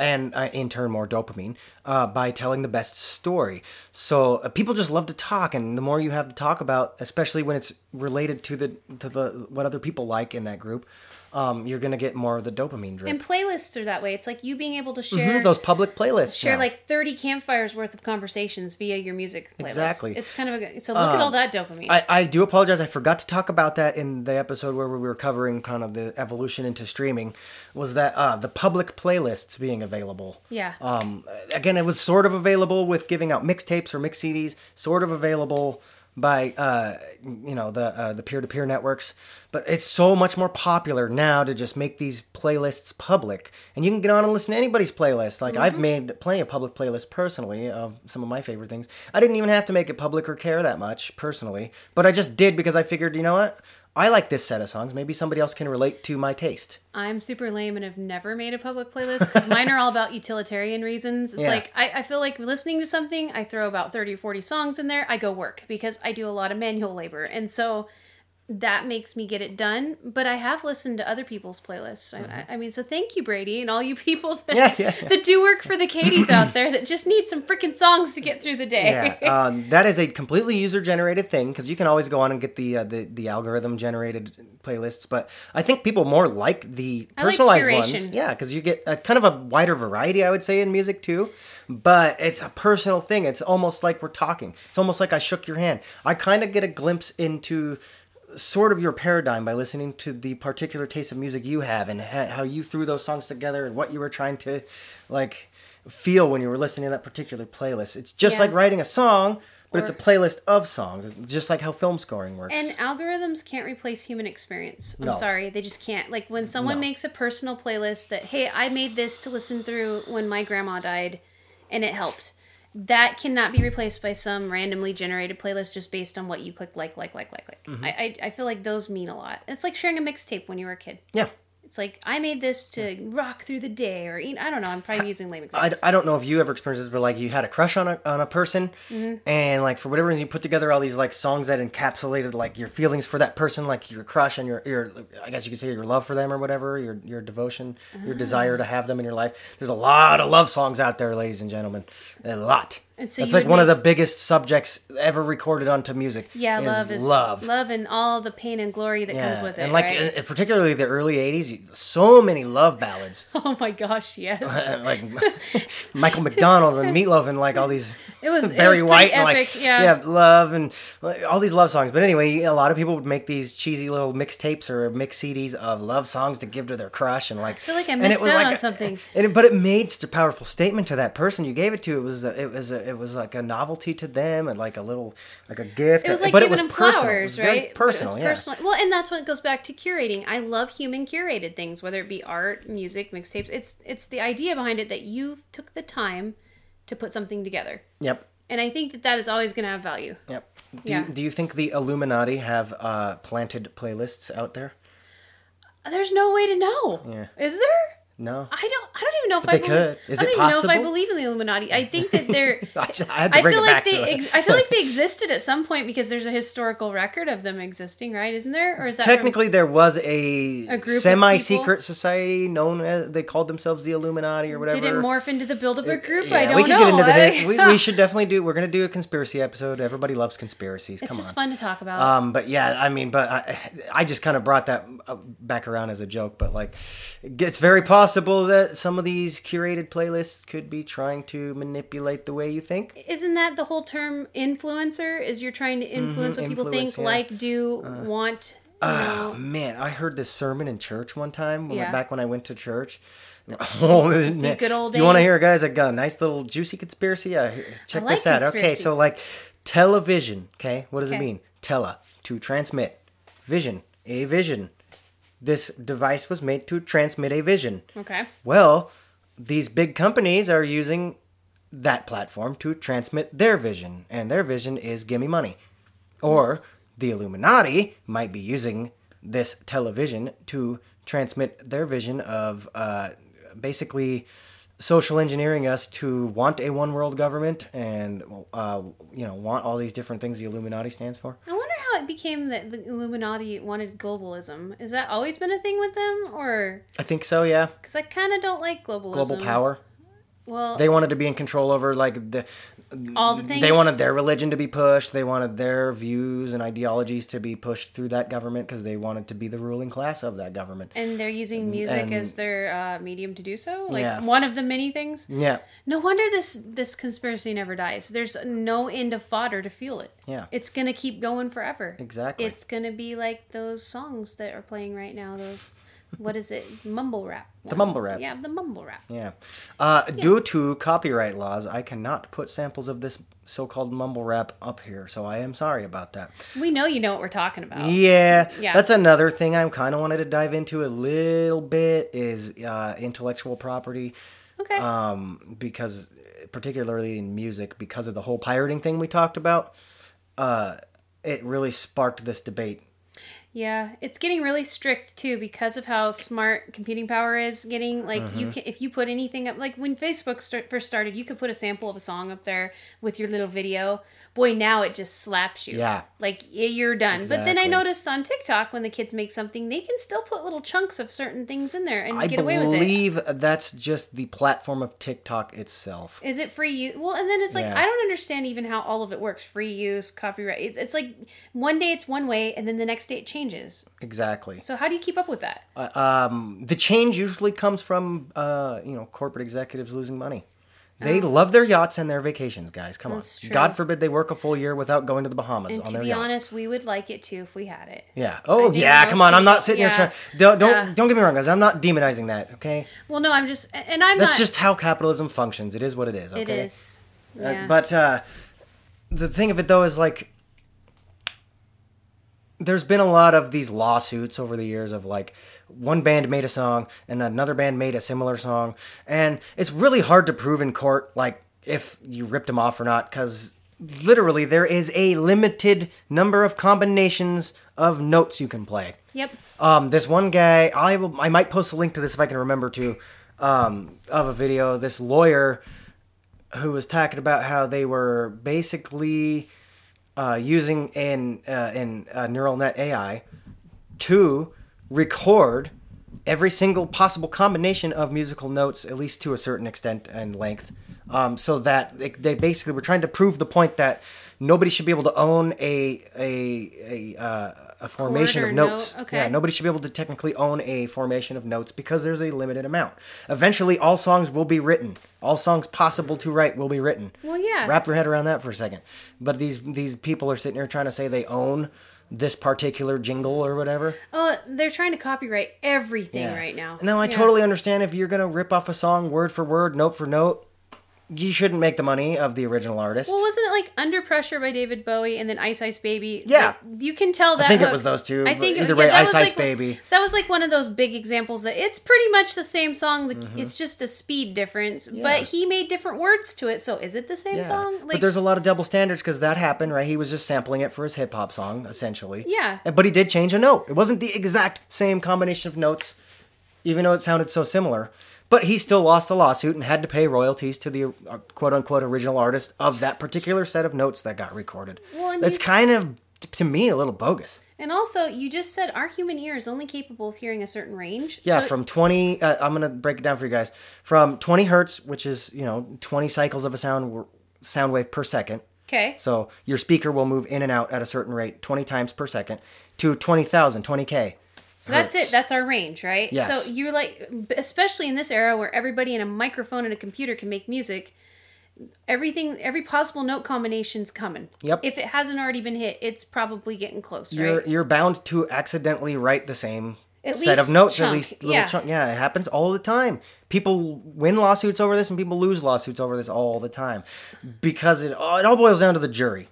and uh, in turn more dopamine uh, by telling the best story. So uh, people just love to talk, and the more you have to talk about, especially when it's related to the to the what other people like in that group, um, you're gonna get more of the dopamine drip. and playlists are that way. It's like you being able to share Mhm, Those public playlists. share now. like 30 campfires worth of conversations via your music playlist. Exactly. It's kind of a good. So look at all that dopamine. I, I do apologize. I forgot to talk about that in the episode where we were covering kind of the evolution into streaming. Was that uh, the public playlists being available? yeah. Um, again, it was sort of available with giving out mixtapes or mix CDs, sort of available by uh, you know the uh, the peer to peer networks. But it's so much more popular now to just make these playlists public, and you can get on and listen to anybody's playlist. Like I've made plenty of public playlists personally of some of my favorite things. I didn't even have to make it public or care that much personally, but I just did because I figured, you know what, I like this set of songs. Maybe somebody else can relate to my taste. I'm super lame and have never made a public playlist because mine are all about utilitarian reasons. It's Yeah. like I, I feel like listening to something, I throw about 30 or 40 songs in there, I go work because I do a lot of manual labor. And so that makes me get it done. But I have listened to other people's playlists. I, I mean, so thank you, Brady, and all you people that, Mm-hmm. Yeah, yeah, yeah. that do work for the Katies out there that just need some freaking songs to get through the day. Yeah, um, that is a completely user generated thing because you can always go on and get the uh, the the algorithm generated playlists. But I think people more like the I like personalized ones. Yeah, because you get a kind of a wider variety, I would say, in music too. But it's a personal thing. It's almost like we're talking. It's almost like I shook your hand. I kind of get a glimpse into sort of your paradigm by listening to the particular taste of music you have and ha- how you threw those songs together and what you were trying to like feel when you were listening to that particular playlist. It's just Yeah. like writing a song, but it's a playlist of songs. It's just like how film scoring works. And algorithms can't replace human experience. I'm No. sorry, they just can't. Like when someone No. makes a personal playlist that, hey, I made this to listen through when my grandma died and it helped. That cannot be replaced by some randomly generated playlist just based on what you click like, like, like, like, like. Mm-hmm. I, I, I feel like those mean a lot. It's like sharing a mixtape when you were a kid. yeah. It's like I made this to rock through the day, or you know, I don't know. I'm probably using lame I, examples. I don't know if you ever experienced this, but like you had a crush on a on a person, Mm-hmm. and like for whatever reason you put together all these like songs that encapsulated like your feelings for that person, like your crush and your your I guess you could say your love for them or whatever, your your devotion, your desire Ah. to have them in your life. There's a lot of love songs out there, ladies and gentlemen, a lot. And so you like one of the biggest subjects ever recorded onto music. yeah, love is love. love, and all the pain and glory that comes with it. and like right? uh, particularly the early '80s, so many love ballads. oh my gosh, yes. like Michael McDonald and Meatloaf and like all these It was- it Barry was White and like epic, yeah. love and like, all these love songs. But anyway, a lot of people would make these cheesy little mixtapes or mix CDs of love songs to give to their crush and like. I feel like I missed out on something. And it, but it made such a powerful statement to that person you gave it to. It was a, it was a, it was like a novelty to them and like a little like a gift. It was like but giving it was them personal. flowers, it was very right? Personal, it was yeah. Well, and that's what goes back to curating. I love human curated things, whether it be art, music, mixtapes. It's it's the idea behind it that you took the time to put something together, Yep. and I think that that is always going to have value. Yep. Do, Yeah. you, do you think the Illuminati have uh, planted playlists out there? There's no way to know. Yeah. Is there? No. I don't. I don't even know if But I they believe, could. Is I don't it even know if I believe in the Illuminati. I think that they're. I just- I had to I bring feel it like they. Ex- I feel like they existed at some point because there's a historical record of them existing, right? Isn't there? Or is that from- Technically, there was a, A semi-secret society known as they called themselves the Illuminati or whatever. Did it morph into the Bilderberg group? Yeah, I don't we can know. get into the. We, we should definitely do. We're gonna do a conspiracy episode. Everybody loves conspiracies. It's Come just on. fun to talk about. Um, but yeah, I mean, but I, I just kind of brought that uh, back around as a joke. But like, it's very possible that some of these curated playlists could be trying to manipulate the way you think. Isn't that the whole term influencer? Is you're trying to influence what people think, Mm-hmm. yeah. like, do, want, Oh know? man, I heard this sermon in church one time. when- Yeah. Back when I went to church. Oh man, good old Do you want to hear, guys? I got a nice little juicy conspiracy. Yeah, check like this out. Okay, so like television. Okay, what does it Okay. mean? Tele to transmit, vision a vision. This device was made to transmit a vision. Okay. Well, these big companies are using that platform to transmit their vision, and their vision is gimme money. Or the Illuminati might be using this television to transmit their vision of uh, basically social engineering us to want a one world government and uh, you know want all these different things the Illuminati stands for. I wonder it became that the Illuminati wanted globalism. Is that always been a thing with them? Or, I think so, yeah. because I kind of don't like globalism. Global power. Well, They wanted to be in control over like the all the things. They wanted their religion to be pushed. They wanted their views and ideologies to be pushed through that government because they wanted to be the ruling class of that government. And they're using music and- as their uh, medium to do so. Like Yeah. one of the many things. Yeah, No wonder this this conspiracy never dies. There's no end of fodder to fuel it. yeah, It's gonna keep going forever. exactly. It's gonna be like those songs that are playing right now. Those what is it? Mumble rap. The mumble rap. Yeah, the mumble rap. Yeah. Uh, Due to copyright laws, I cannot put samples of this so-called mumble rap up here, so I am sorry about that. We know you know what we're talking about. Yeah, Yeah. that's another thing I kind of wanted to dive into a little bit is uh, intellectual property, Okay. um, because particularly in music, because of the whole pirating thing we talked about, uh, it really sparked this debate. Yeah, it's getting really strict too because of how smart computing power is getting. Like Mm-hmm. you can, if you put anything up, like when Facebook start, first started, you could put a sample of a song up there with your little video. Boy, now it just slaps you. Yeah. like you're done. But then I noticed on TikTok when the kids make something, they can still put little chunks of certain things in there and I get away with it. I believe that's just the platform of TikTok itself. Is it free use? Well, and then it's like Yeah. I don't understand even how all of it works. Free use, copyright. It's, it's like one day it's one way, and then the next day it changes. Exactly. So how do you keep up with that? Uh, um, the change usually comes from uh, you know corporate executives losing money. They love their yachts and their vacations, guys. Come Oh. On. true. God forbid they work a full year without going to the Bahamas And on to be honest, we would like it too if we had it. yeah. Oh yeah. Come on. I'm not sitting yeah. here trying. Don't don't, Yeah. don't get me wrong, guys. I'm not demonizing that. Okay. Well, no, I'm just, and I'm That's not. just how capitalism functions. It is what it is. Okay. It is. Uh, Yeah. but uh, the thing of it though is like there's been a lot of these lawsuits over the years of like one band made a song and another band made a similar song and it's really hard to prove in court like if you ripped them off or not because literally there is a limited number of combinations of notes you can play yep. um, this one guy, I will, I might post a link to this if I can remember to, um, of a video. This lawyer who was talking about how they were basically uh, using in uh, in uh, neural net AI to record every single possible combination of musical notes, at least to a certain extent and length, um, so that they, they basically were trying to prove the point that nobody should be able to own a a a, uh, a formation of notes. note, okay. Yeah, nobody should be able to technically own a formation of notes because there's a limited amount. Eventually, all songs will be written. All songs possible to write will be written. Well, yeah. Wrap your head around that for a second. But these these people are sitting here trying to say they own this particular jingle or whatever. Oh, they're trying to copyright everything right now. No, I Yeah. totally understand if you're gonna rip off a song word for word, note for note. You shouldn't make the money of the original artist. Well, wasn't it like Under Pressure by David Bowie and then Ice Ice Baby? Yeah. Like, you can tell that. I think it was those two, I think either yeah, way, that Ice was Ice like, Baby. That was like one of those big examples that it's pretty much the same song. The, Mm-hmm. It's just a speed difference, but he made different words to it. So is it the same Yeah. song? Like, but there's a lot of double standards because that happened, right? He was just sampling it for his hip hop song, essentially. Yeah. But he did change a note. It wasn't the exact same combination of notes, even though it sounded so similar. But he still lost the lawsuit and had to pay royalties to the uh, quote unquote original artist of that particular set of notes that got recorded. Well, That's kind of, to me, a little bogus. and also, you just said our human ear is only capable of hearing a certain range. Yeah, So- from 20, uh, I'm going to break it down for you guys. From 20 hertz, which is, you know, 20 cycles of a sound sound wave per second. okay. So your speaker will move in and out at a certain rate, 20 times per second, to 20,000, 20K. So that's it. That's our range, right? Yes. So you're like, especially in this era where everybody in a microphone and a computer can make music, everything, every possible note combination's coming. Yep. If it hasn't already been hit, it's probably getting close, You're right? you're bound to accidentally write the same At set of notes, at least little yeah. chunk. Yeah, it happens all the time. People win lawsuits over this, and people lose lawsuits over this all the time because it oh, it all boils down to the jury.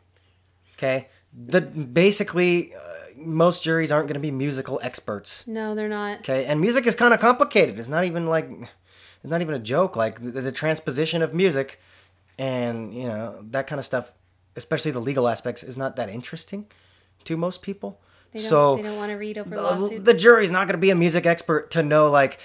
Okay, the basically uh, most juries aren't going to be musical experts. No, they're not. Okay, and music is kind of complicated. It's not even like it's not even a joke. Like the, the transposition of music and you know that kind of stuff, especially the legal aspects, is not that interesting to most people. They don't, so they don't want to read over the, lawsuits. the jury's not going to be a music expert to know like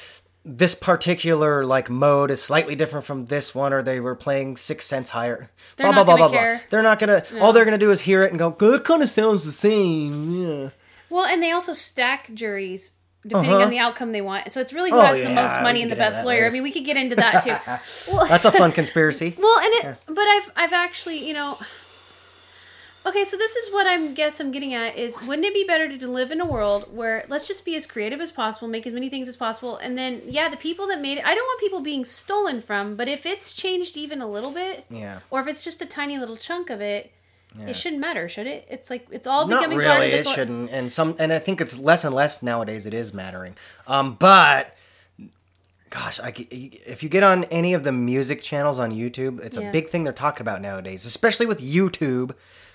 this particular like mode is slightly different from this one, or they were playing six cents higher. They're not gonna care. They're not gonna. All they're gonna do is hear it and go, "Good, it kind of sounds the same." Yeah. well, and they also stack juries depending Uh-huh. on the outcome they want. So it's really who Oh, has the most money and the best lawyer. later. I mean, we could get into that too. well, That's a fun conspiracy. Well, and it, but I've I've actually, you know, okay. So this is what I'm guess I'm getting at is wouldn't it be better to live in a world where let's just be as creative as possible, make as many things as possible, and then yeah, the people that made it, I don't want people being stolen from, but if it's changed even a little bit, Yeah. or if it's just a tiny little chunk of it, It shouldn't matter, should it? It's like it's all Not becoming part really. of the It shouldn't. And some, and I think it's less and less nowadays. It is mattering. Um, but gosh, I, if you get on any of the music channels on YouTube, it's Yeah. a big thing they're talking about nowadays, especially with YouTube,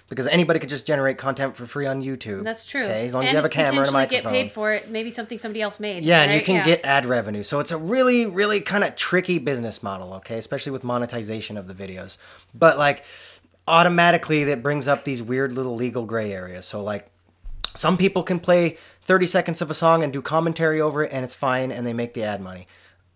because anybody could just generate content for free on YouTube. That's true. Okay, as long as and you have a camera and a microphone. get paid for it. Maybe something somebody else made. Yeah, and you can Yeah. get ad revenue. So it's a really, really kind of tricky business model, okay? Especially with monetization of the videos. But like automatically that brings up these weird little legal gray areas. So like some people can play 30 seconds of a song and do commentary over it and it's fine and they make the ad money.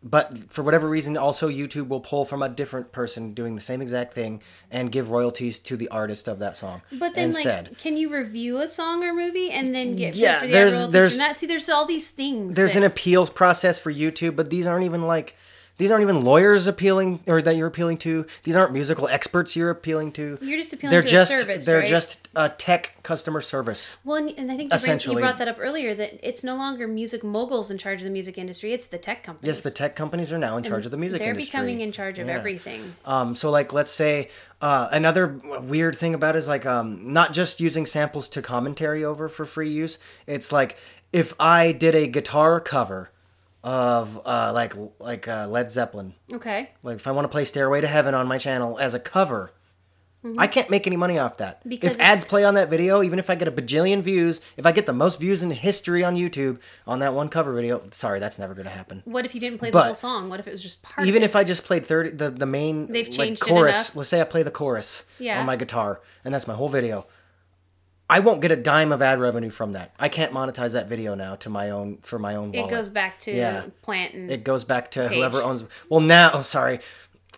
But for whatever reason, also YouTube will pull from a different person doing the same exact thing and give royalties to the artist of that song. But then, instead. like, can you review a song or movie and then get Yeah, for the there's- there's- that? See, there's all these things. there's that- an appeals process for YouTube, but these aren't even like these aren't even lawyers appealing or that you're appealing to. These aren't musical experts you're appealing to. You're just appealing they're to just, service, They're right? just a tech customer service. Well, and, and I think you, bring, you brought that up earlier that it's no longer music moguls in charge of the music industry; it's the tech companies. Yes, the tech companies are now in charge of the music industry. They're industry. becoming in charge of Yeah. everything. Um, so like, let's say uh, another weird thing about it is like um, not just using samples to commentary over for free use. It's like if I did a guitar cover of uh, like like uh, Led Zeppelin, Okay, Like if I want to play Stairway to Heaven on my channel as a cover, I can't make any money off that. Mm-hmm. Because if ads play on that video, even if I get a bajillion views, if I get the most views in history on YouTube on that one cover video, sorry, that's never going to happen. what if you didn't play the But- whole song? What if it was just part? Even of it? if I just played 30 the the main They've like, changed it chorus, let's say I play the chorus Yeah. on my guitar and that's my whole video. I won't get a dime of ad revenue from that. I can't monetize that video now to my own for my own it goes back to Yeah. Plant and It goes back to Page. whoever owns. Well, now, oh, sorry,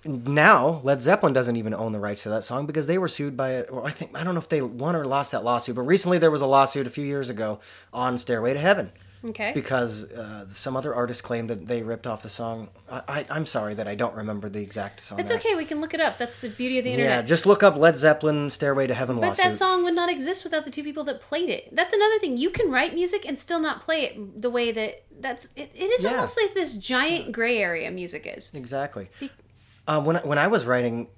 now Led Zeppelin doesn't even own the rights to that song because they were sued by. Or I think I don't know if they won or lost that lawsuit, but recently there was a lawsuit a few years ago on Stairway to Heaven okay. because uh, some other artist claimed that they ripped off the song. I, I, I'm sorry that I don't remember the exact song. It's okay. We can look it up. That's the beauty of the internet. Yeah, just look up Led Zeppelin Stairway to Heaven But lawsuit. that song would not exist without the two people that played it. That's another thing. You can write music and still not play it the way that that's. It, it is Yeah. almost like this giant gray area music is. Exactly. Uh, when I, when I was writing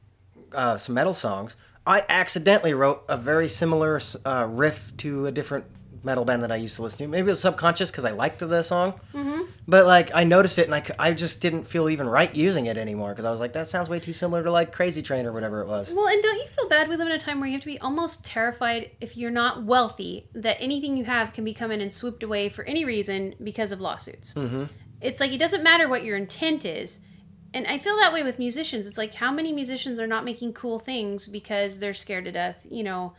uh, some metal songs, I accidentally wrote a very similar uh, riff to a different metal band that I used to listen to. Maybe it was subconscious because I liked the song, mm-hmm. but like I noticed it and I, I just didn't feel even right using it anymore because I was like that sounds way too similar to like Crazy Train or whatever it was. Well, and don't you feel bad? We live in a time where you have to be almost terrified if you're not wealthy that anything you have can be coming and swooped away for any reason because of lawsuits. Mm-hmm. It's like it doesn't matter what your intent is. And I feel that way with musicians. It's like how many musicians are not making cool things because they're scared to death, you know?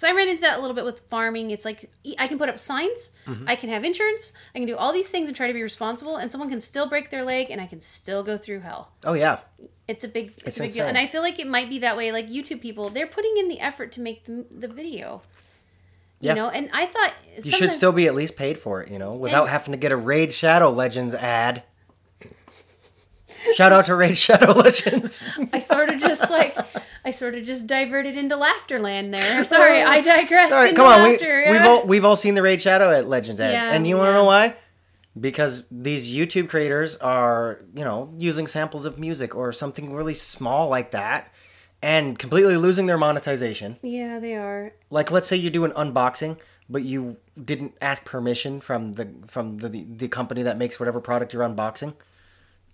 Because I ran into that a little bit with farming. It's like I can put up signs, mm-hmm. I can have insurance, I can do all these things and try to be responsible, and someone can still break their leg, and I can still go through hell. Oh yeah, it's a big it's, It's a big deal. and i feel like it might be that way like youtube people they're putting in the effort to make the, the video. You Yeah. know and i thought you should still be at least paid for it, you know, without And- having to get a Raid Shadow Legends ad. Shout out to Raid Shadow Legends. i sort of just like i sort of just diverted into laughter land there sorry i digressed Sorry, into come on. We, laughter we've yeah. all we've all seen the Raid Shadow at Legends ads, Yeah, and you want to yeah. know why? Because these YouTube creators are, you know, using samples of music or something really small like that, and completely losing their monetization. yeah they are Like, let's say you do an unboxing, but you didn't ask permission from the from the the company that makes whatever product you're unboxing.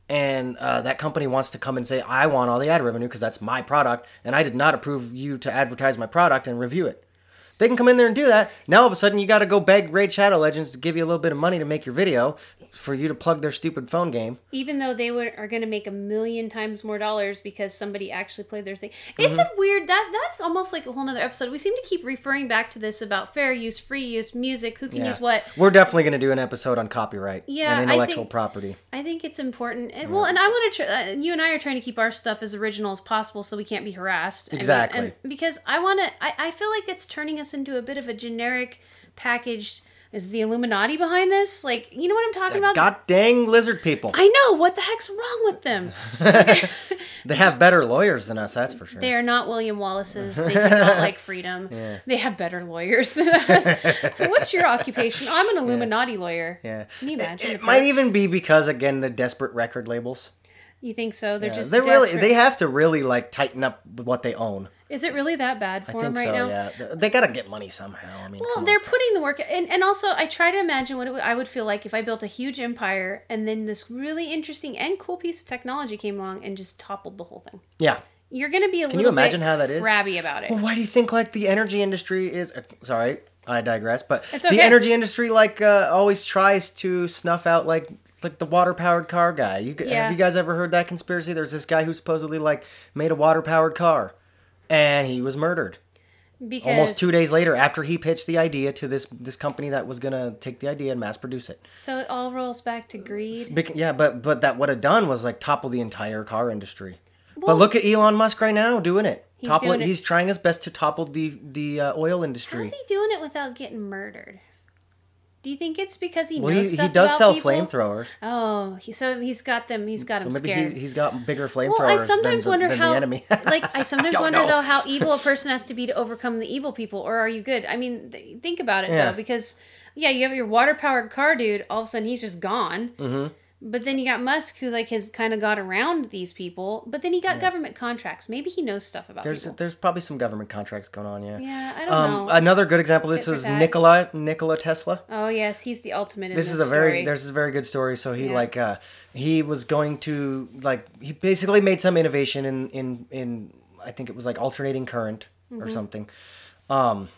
And uh, that company wants to come and say, "I want all the ad revenue because that's my product, and I did not approve you to advertise my product and review it." They can come in there and do that. Now all of a sudden you got to go beg Raid Shadow Legends to give you a little bit of money to make your video for you to plug their stupid phone game. even though they would, are going to make a million times more dollars because somebody actually played their thing it's a weird that that's almost like a whole nother episode we seem to keep referring back to this about fair use free use music who can Yeah. use what We're definitely going to do an episode on copyright Yeah, and intellectual think- property. I think it's important. And, well, and I want to. Tr- uh, you and I are trying to keep our stuff as original as possible, so we can't be harassed. I mean, Exactly. and because I want to. I, I feel like it's turning us into a bit of a generic packaged. Is the Illuminati behind this? Like, you know what I'm talking about? God dang lizard people. I know. What the heck's wrong with them? They have better lawyers than us, that's for sure. They are not William Wallace's. They do not like freedom. They have better lawyers than us. What's your occupation? I'm an Illuminati lawyer. Yeah. Can you imagine? It the might even be because again the desperate record labels. You think so? They're Yeah, just. they really they have to really like tighten up what they own. Is it really that bad for them right so. now? Yeah, They- they gotta get money somehow. I mean, Well, they're on. putting the work, and, and also I try to imagine what it, I would feel like if I built a huge empire and then this really interesting and cool piece of technology came along and just toppled the whole thing. yeah. You're going to be a you little imagine bit how that is? crabby about it. Well, why do you think like the energy industry is? uh, Sorry, I digress. But It's the energy industry like uh, always tries to snuff out like like the water powered car guy. You Yeah. have you guys ever heard that conspiracy? There's this guy who supposedly like made a water powered car, and he was murdered because almost two days later after he pitched the idea to this this company that was gonna take the idea and mass produce it. so it all rolls back to greed. Bec- Yeah, but but that would have done was like topple the entire car industry. Well- but look at Elon Musk right now doing it. He's topple doing it- He's trying his best to topple the the uh, oil industry. How's he doing it without getting murdered? Do you think it's because he Well, knows he, he does about sell people? flamethrowers. Oh, he, so he's got them. He's got So them maybe scared. he, he's got bigger flamethrowers Well, I sometimes than, the, wonder than how, the enemy. like, I sometimes don't wonder know. though how evil a person has to be to overcome the evil people, or are you good? I mean, th- think about it Yeah. though, because yeah, you have your water powered car dude. All of a sudden, he's just gone. Mm-hmm. But then you got Musk, who like has kind of got around these people. But then he got government contracts. Maybe he knows stuff about There's people. there's probably some government contracts going on. Yeah. Yeah, I don't Um, know. another good example. This was. Nikola Nikola Tesla. oh yes, he's the ultimate. This this, is a very there's a very good story so he Yeah. like uh he was going to like he basically made some innovation in in in i think it was like alternating current Mm-hmm. or something um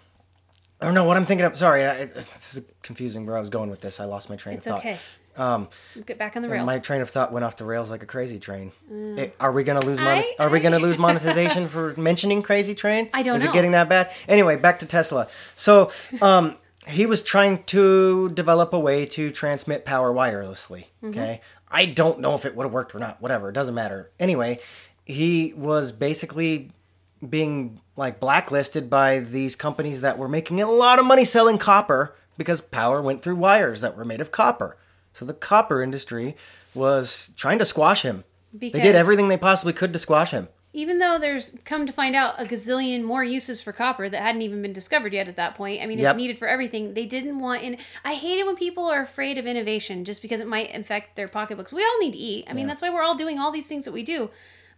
I don't know what I'm thinking of. Sorry, I, this is confusing where I was going with this. I lost my train It's of thought. okay. Um, Get back on the rails. my train of thought went off the rails like a crazy train. Eh, are we gonna lose? Mon- I- are we gonna lose monetization for mentioning Crazy Train? I don't Is know. it getting that bad? Anyway, back to Tesla. So, um, he was trying to develop a way to transmit power wirelessly. Mm-hmm. Okay, I don't know if it would have worked or not. Whatever, it doesn't matter. Anyway, he was basically being like blacklisted by these companies that were making a lot of money selling copper because power went through wires that were made of copper. So the copper industry was trying to squash him. they did everything they possibly could to squash him. even though there's come to find out a gazillion more uses for copper that hadn't even been discovered yet at that point. I mean, Yep. it's needed for everything. They didn't want in. I hate it when people are afraid of innovation just because it might infect their pocketbooks. We all need to eat. I mean, that's why we're all doing all these things that we do.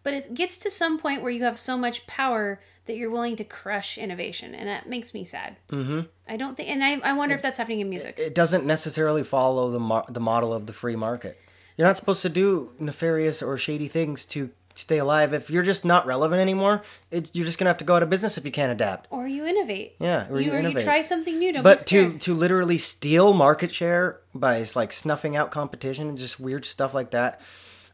But it gets to some point where you have so much power that you're willing to crush innovation, and that makes me sad. Mm-hmm. I don't think, and I, I wonder if that's happening in music. It doesn't necessarily follow the mo- the model of the free market. You're not supposed to do nefarious or shady things to stay alive. If you're just not relevant anymore, it's, you're just gonna have to go out of business if you can't adapt. or you innovate. Yeah, or you or you try something new. Don't but to to literally steal market share by like snuffing out competition and just weird stuff like that,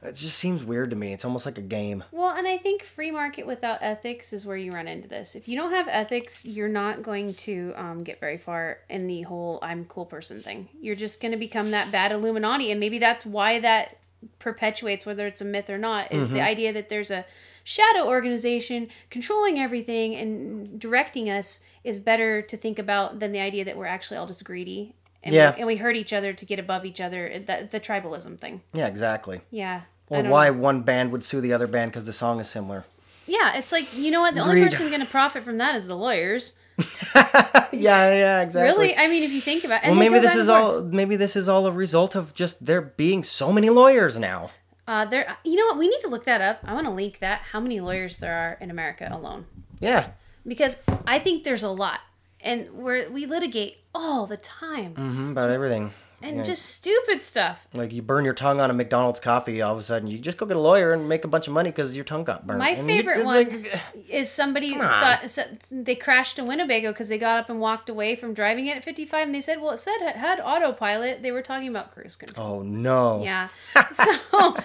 it just seems weird to me. It's almost like a game. Well, and I think free market without ethics is where you run into this. If you don't have ethics, you're not going to um, get very far in the whole "I'm cool person" thing. You're just going to become that bad Illuminati, and maybe that's why that perpetuates, whether it's a myth or not, is the idea that there's a shadow organization controlling everything and directing us is better to think about than the idea that we're actually all just greedy. And Yeah. we, and we hurt each other to get above each other. That the tribalism thing. Yeah, exactly. Yeah. Or why know. one band would sue the other band because the song is similar. Yeah, it's like you know what? The only person going to profit from that is the lawyers. yeah, yeah, exactly. Really? I mean, if you think about, it. Well, and maybe this is all. Maybe this is all a result of just there being so many lawyers now. Uh, there. You know what? We need to look that up. I want to link that. How many lawyers there are in America alone? Yeah, Because I think there's a lot, and we're we litigate all the time, hmm about everything. And yeah. just stupid stuff. Like you burn your tongue on a McDonald's coffee, all of a sudden you just go get a lawyer and make a bunch of money because your tongue got burned. My And you- favorite it's one like- is somebody thought said- they crashed in Winnebago because they got up and walked away from driving it at 55, and they said, "Well, it said it had autopilot." They were talking about cruise control. oh no! Yeah. So,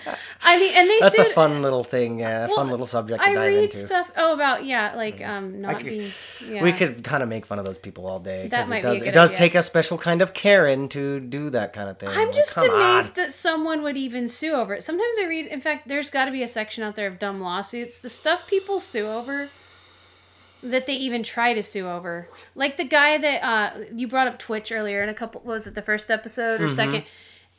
I mean, and they that's a fun little thing. Yeah, Well, fun little subject to I dive read into. stuff. Oh, about yeah, like um, not could- being. Yeah. We could kind of make fun of those people all day. That might it be a does, good It does idea. take a special kind of Karen to do that kind of thing. I'm Like, just amazed on. that someone would even sue over it. Sometimes I read. In fact, there's got to be a section out there of dumb lawsuits. The stuff people sue over. That they even try to sue over, like the guy that uh, you brought up Twitch earlier in a couple. what Was it the first episode or Mm-hmm. second?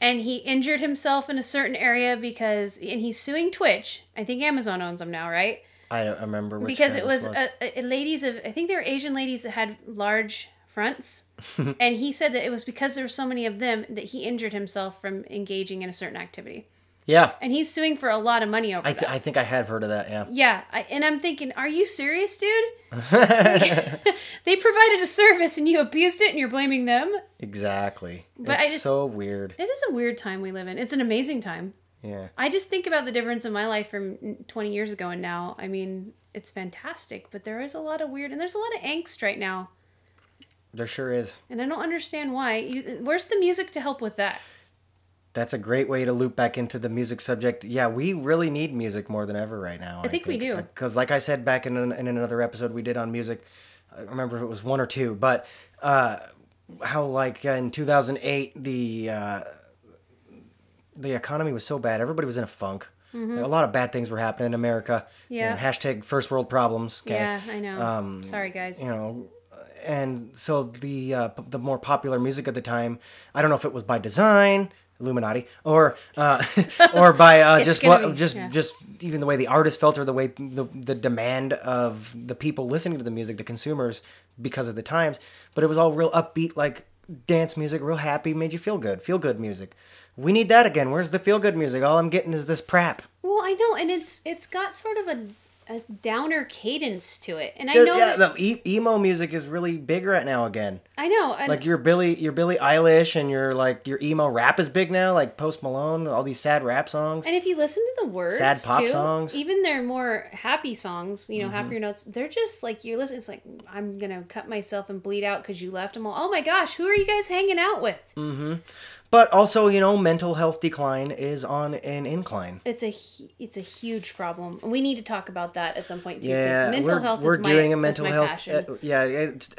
And he injured himself in a certain area because, and he's suing Twitch. I think Amazon owns them now, right? I don't remember which because it was, A, a, a ladies of I think they were Asian ladies that had large fronts, and he said that it was because there were so many of them that he injured himself from engaging in a certain activity. Yeah, and he's suing for a lot of money over I, that. th- I think I have heard of that. Yeah. yeah, I, and I'm thinking, are you serious, dude? they provided a service and you abused it, and you're blaming them. Exactly. But it's just- so weird. It is a weird time we live in. It's an amazing time. Yeah. I just think about the difference in my life from 20 years ago and now. I mean, it's fantastic, but there is a lot of weird and there's a lot of angst right now. There sure is. And I don't understand why. You, where's the music to help with that? That's a great way to loop back into the music subject. Yeah, we really need music more than ever right now. I, think we do. Because, like I said back in, an, in another episode we did on music, I don't remember if it was one or two, but uh, how, like, in 2008, the. Uh, the economy was so bad. Everybody was in a funk. A lot of bad things were happening in America. You Mm-hmm. Yeah. know, hashtag first world problems. Okay? Yeah, I know. Um, Sorry, guys. you know and so the uh, p- the more popular music at the time i don't know if it was by design illuminati or uh, or by uh, just what be, just yeah. just even the way the artist felt or the way the, the demand of the people listening to the music the consumers because of the times. But it was all real upbeat like dance music real happy made you feel good feel good music. We need that again. Where's the feel good music? All i'm getting is this prap. Well, I know, and it's it's got sort of a, a downer cadence to it, and I There- know yeah, that, the e- emo music is really big right now again I know, and like your Billy, your Billie Eilish, and your like your emo rap is big now. Like Post Malone, all these sad rap songs. And if you listen to the words, Sad pop too, songs. Mm-hmm. even their more happy songs, you know, happier notes, they're just like you listen. It's like I'm gonna cut myself and bleed out because you left them all. Oh my gosh, who are you guys hanging out with? Mm. But also, you know, mental health decline is on an incline. It's a it's a huge problem. We need to talk about that at some point too. Because Yeah, mental we're, health we're is my, doing a mental health. uh, yeah, it's,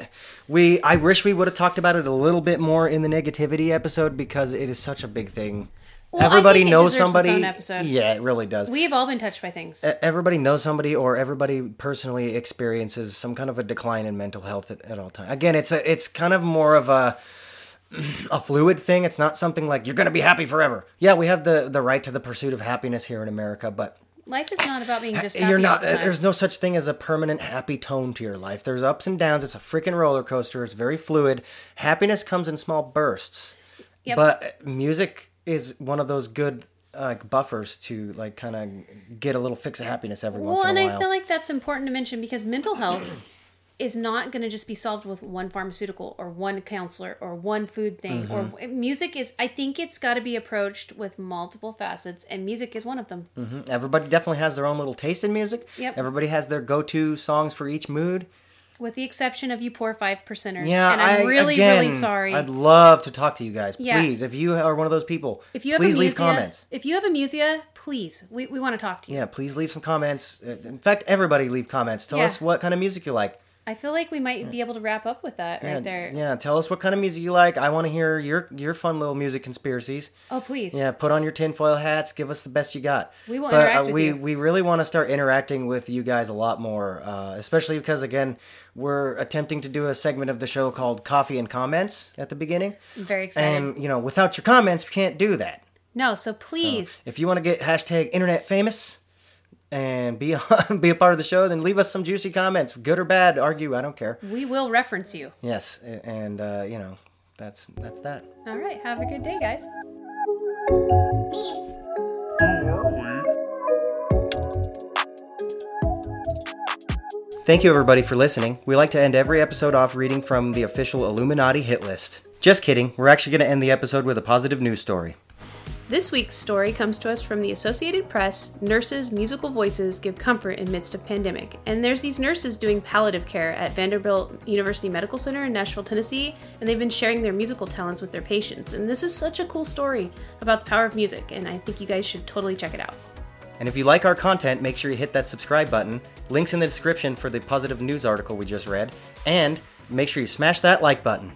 we. I wish we would have talked about it a little bit more in the negativity episode because it is such a big thing. Well, everybody it knows somebody. own episode. Yeah, it really does. we have all been touched by things. Everybody knows somebody or everybody personally experiences some kind of a decline in mental health at, at all times again it's a it's kind of more of a a fluid thing. It's not something like you're going to be happy forever. Yeah we have the the right to the pursuit of happiness here in america but Life is not about being just happy you're not the uh, there's no such thing as a permanent happy tone to your life. There's ups and downs. It's a freaking roller coaster. It's very fluid. Happiness comes in small bursts. Yep. but music is one of those good like buffers to like kind of get a little fix of happiness every Well, once in a while Well, and I feel like that's important to mention because mental health is not going to just be solved with one pharmaceutical or one counselor or one food thing or Mm-hmm. music is I think it's got to be approached with multiple facets and music is one of them. Everybody definitely has their own little taste in music. Yep. Everybody has their go-to songs for each mood. With the exception of you poor 5 percenters. Yeah, and I'm I, really again, really sorry. I'd love to talk to you guys. Yeah. Please, if you are one of those people, if you have please amusia, leave comments. If you have amusia, please. We we want to talk to you. Yeah, please leave some comments. In fact, everybody leave comments. Tell Yeah. us what kind of music you like. I feel like we might be able to wrap up with that Yeah, right there. yeah, tell us what kind of music you like. I want to hear your your fun little music conspiracies. Oh, please. Yeah, put on your tinfoil hats. Give us the best you got. We will but, interact uh, with we you. we really want to start interacting with you guys a lot more, uh, especially because again we're attempting to do a segment of the show called Coffee and Comments at the beginning, I'm very excited. and you know without your comments we can't do that. no, so please. So if you want to get hashtag Internet famous and be be a part of the show, then leave us some juicy comments, good or bad. Argue, I don't care. we will reference you. Yes, and uh, you know that's that's that. All right. Have a good day, guys. Thank you, everybody, for listening. We like to end every episode off reading from the official Illuminati hit list. Just kidding, we're actually going to end the episode with a positive news story. This week's story comes to us from the Associated Press. Nurses' musical voices give comfort in midst of pandemic. And there's these nurses doing palliative care at Vanderbilt University Medical Center in Nashville, Tennessee, and they've been sharing their musical talents with their patients. And this is such a cool story about the power of music, and I think you guys should totally check it out. And if you like our content, make sure you hit that subscribe button. Links in the description for the positive news article we just read. And make sure you smash that like button.